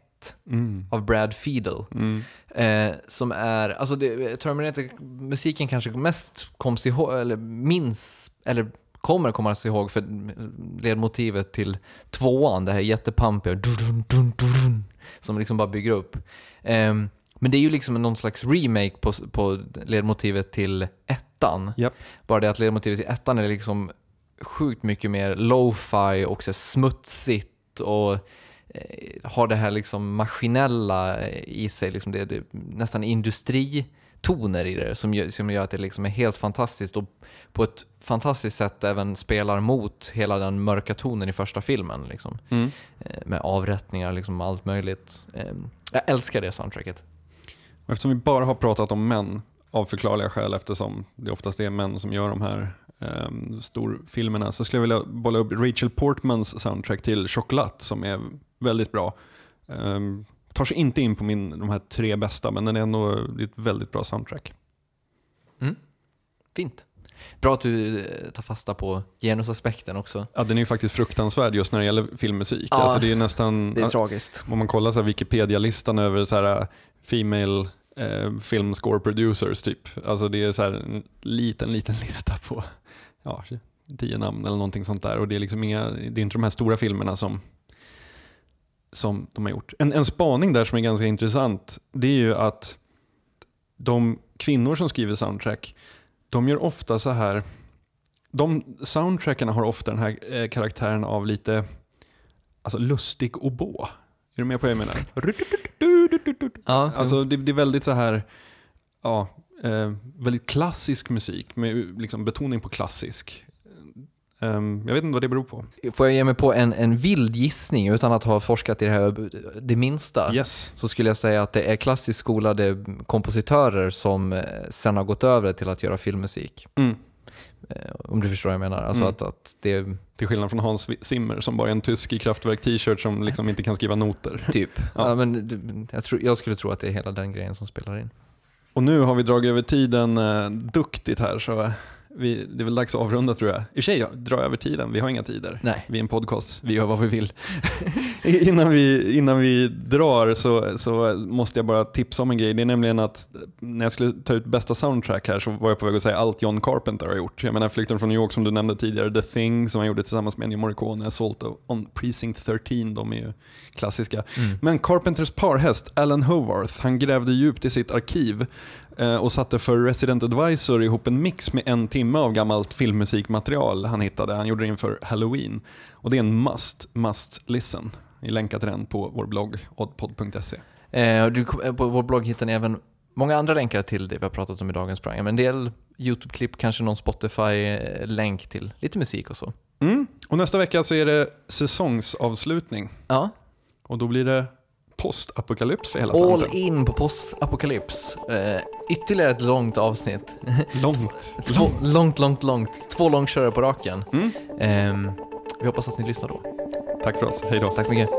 Mm. av Brad Fiedel. Mm. Eh, som är, alltså det, Terminator-musiken kanske mest koms ihåg, eller minns, eller kommer komma sig ihåg för ledmotivet till tvåan, det här jättepampiga som liksom bara bygger upp. Ehm, men det är ju liksom någon slags remake på, på ledmotivet till ettan. Japp. Bara det att ledmotivet till ettan är liksom sjukt mycket mer lo-fi och så smutsigt och eh, har det här liksom maskinella eh, i sig, liksom det, det, nästan industritoner i det som gör, som gör att det liksom är helt fantastiskt och på ett fantastiskt sätt även spelar mot hela den mörka tonen i första filmen. Liksom. Mm. Eh, med avrättningar, liksom allt möjligt. Eh, jag älskar det soundtracket. Och eftersom vi bara har pratat om män, av förklarliga skäl eftersom det oftast är män som gör de här um, storfilmerna, så skulle jag vilja bolla upp Rachel Portmans soundtrack till Chocolat som är väldigt bra. Um, tar sig inte in på min, de här tre bästa, men den är ändå det är ett väldigt bra soundtrack. Fint. Bra att du eh, tar fasta på genusaspekten också. Ja, den är ju faktiskt fruktansvärd just när det gäller filmmusik. Ja, alltså det är nästan, Det är tragiskt. om man kollar så Wikipedia-listan över så här, uh, Female eh, Film Score Producers typ. Alltså det är så här en liten, liten [laughs] lista på ja, tio namn eller någonting sånt där. Och det är liksom inga, det är inte de här stora filmerna som, som de har gjort. En, en spaning där som är ganska intressant, det är ju att de kvinnor som skriver soundtrack, de gör ofta så här, de soundtrackarna har ofta den här eh, karaktären av lite alltså lustig oboe. Är du med på vad jag menar? Ja, Alltså det, det är väldigt så här, ja, eh, väldigt klassisk musik med liksom betoning på klassisk. Ehm, jag vet inte vad det beror på. Får jag ge mig på en, en vild gissning utan att ha forskat i det här det minsta? Yes. Så skulle jag säga att det är klassiskt skolade kompositörer som eh, sen har gått över till att göra filmmusik. Mm. Eh, Om du förstår vad jag menar. Alltså Mm. att, att det Till skillnad från Hans Zimmer som bara är en tysk i Kraftwerk t-shirt som liksom inte kan skriva noter. [laughs] typ, Ja. ja. men, jag, tror, jag skulle tro att det är hela den grejen som spelar in. Och nu har vi dragit över tiden eh, duktigt här så vi, det är väl dags att avrunda tror jag. I och för sig, ja, dra över tiden, vi har inga tider. Nej. Vi är en podcast, vi gör vad vi vill. [laughs] innan, vi, innan vi drar så, så måste jag bara tipsa om en grej. Det är nämligen att när jag skulle ta ut bästa soundtrack här så var jag på väg att säga allt John Carpenter har gjort. Jag menar Flykten från New York som du nämnde tidigare, The Thing som han gjorde tillsammans med Ennio Morricone, Assault on Precinct 13, de är ju klassiska. Mm. Men Carpenters parhäst Alan Howarth, han grävde djupt i sitt arkiv och satte för Resident Advisor ihop en mix med en timme av gammalt filmmusikmaterial han hittade. Han gjorde det inför Halloween. Och det är en must, must listen. Vi länkar till den på vår blogg, oddpod.se. Eh, du, eh, på vår blogg hittar ni även många andra länkar till det vi har pratat om i dagens program. En del YouTube-klipp, kanske någon Spotify-länk till lite musik och så. Mm. Och nästa vecka så är det säsongsavslutning. Ja, Och då blir det postapokalyps för hela all slanten. in på postapokalyps. Eh, ytterligare ett långt avsnitt. [laughs] Långt. [laughs] Två, långt, långt, långt. Två långkörare på raken. Mm. Ehm, vi hoppas att ni lyssnar då. Tack för oss, hej då. Tack så mycket.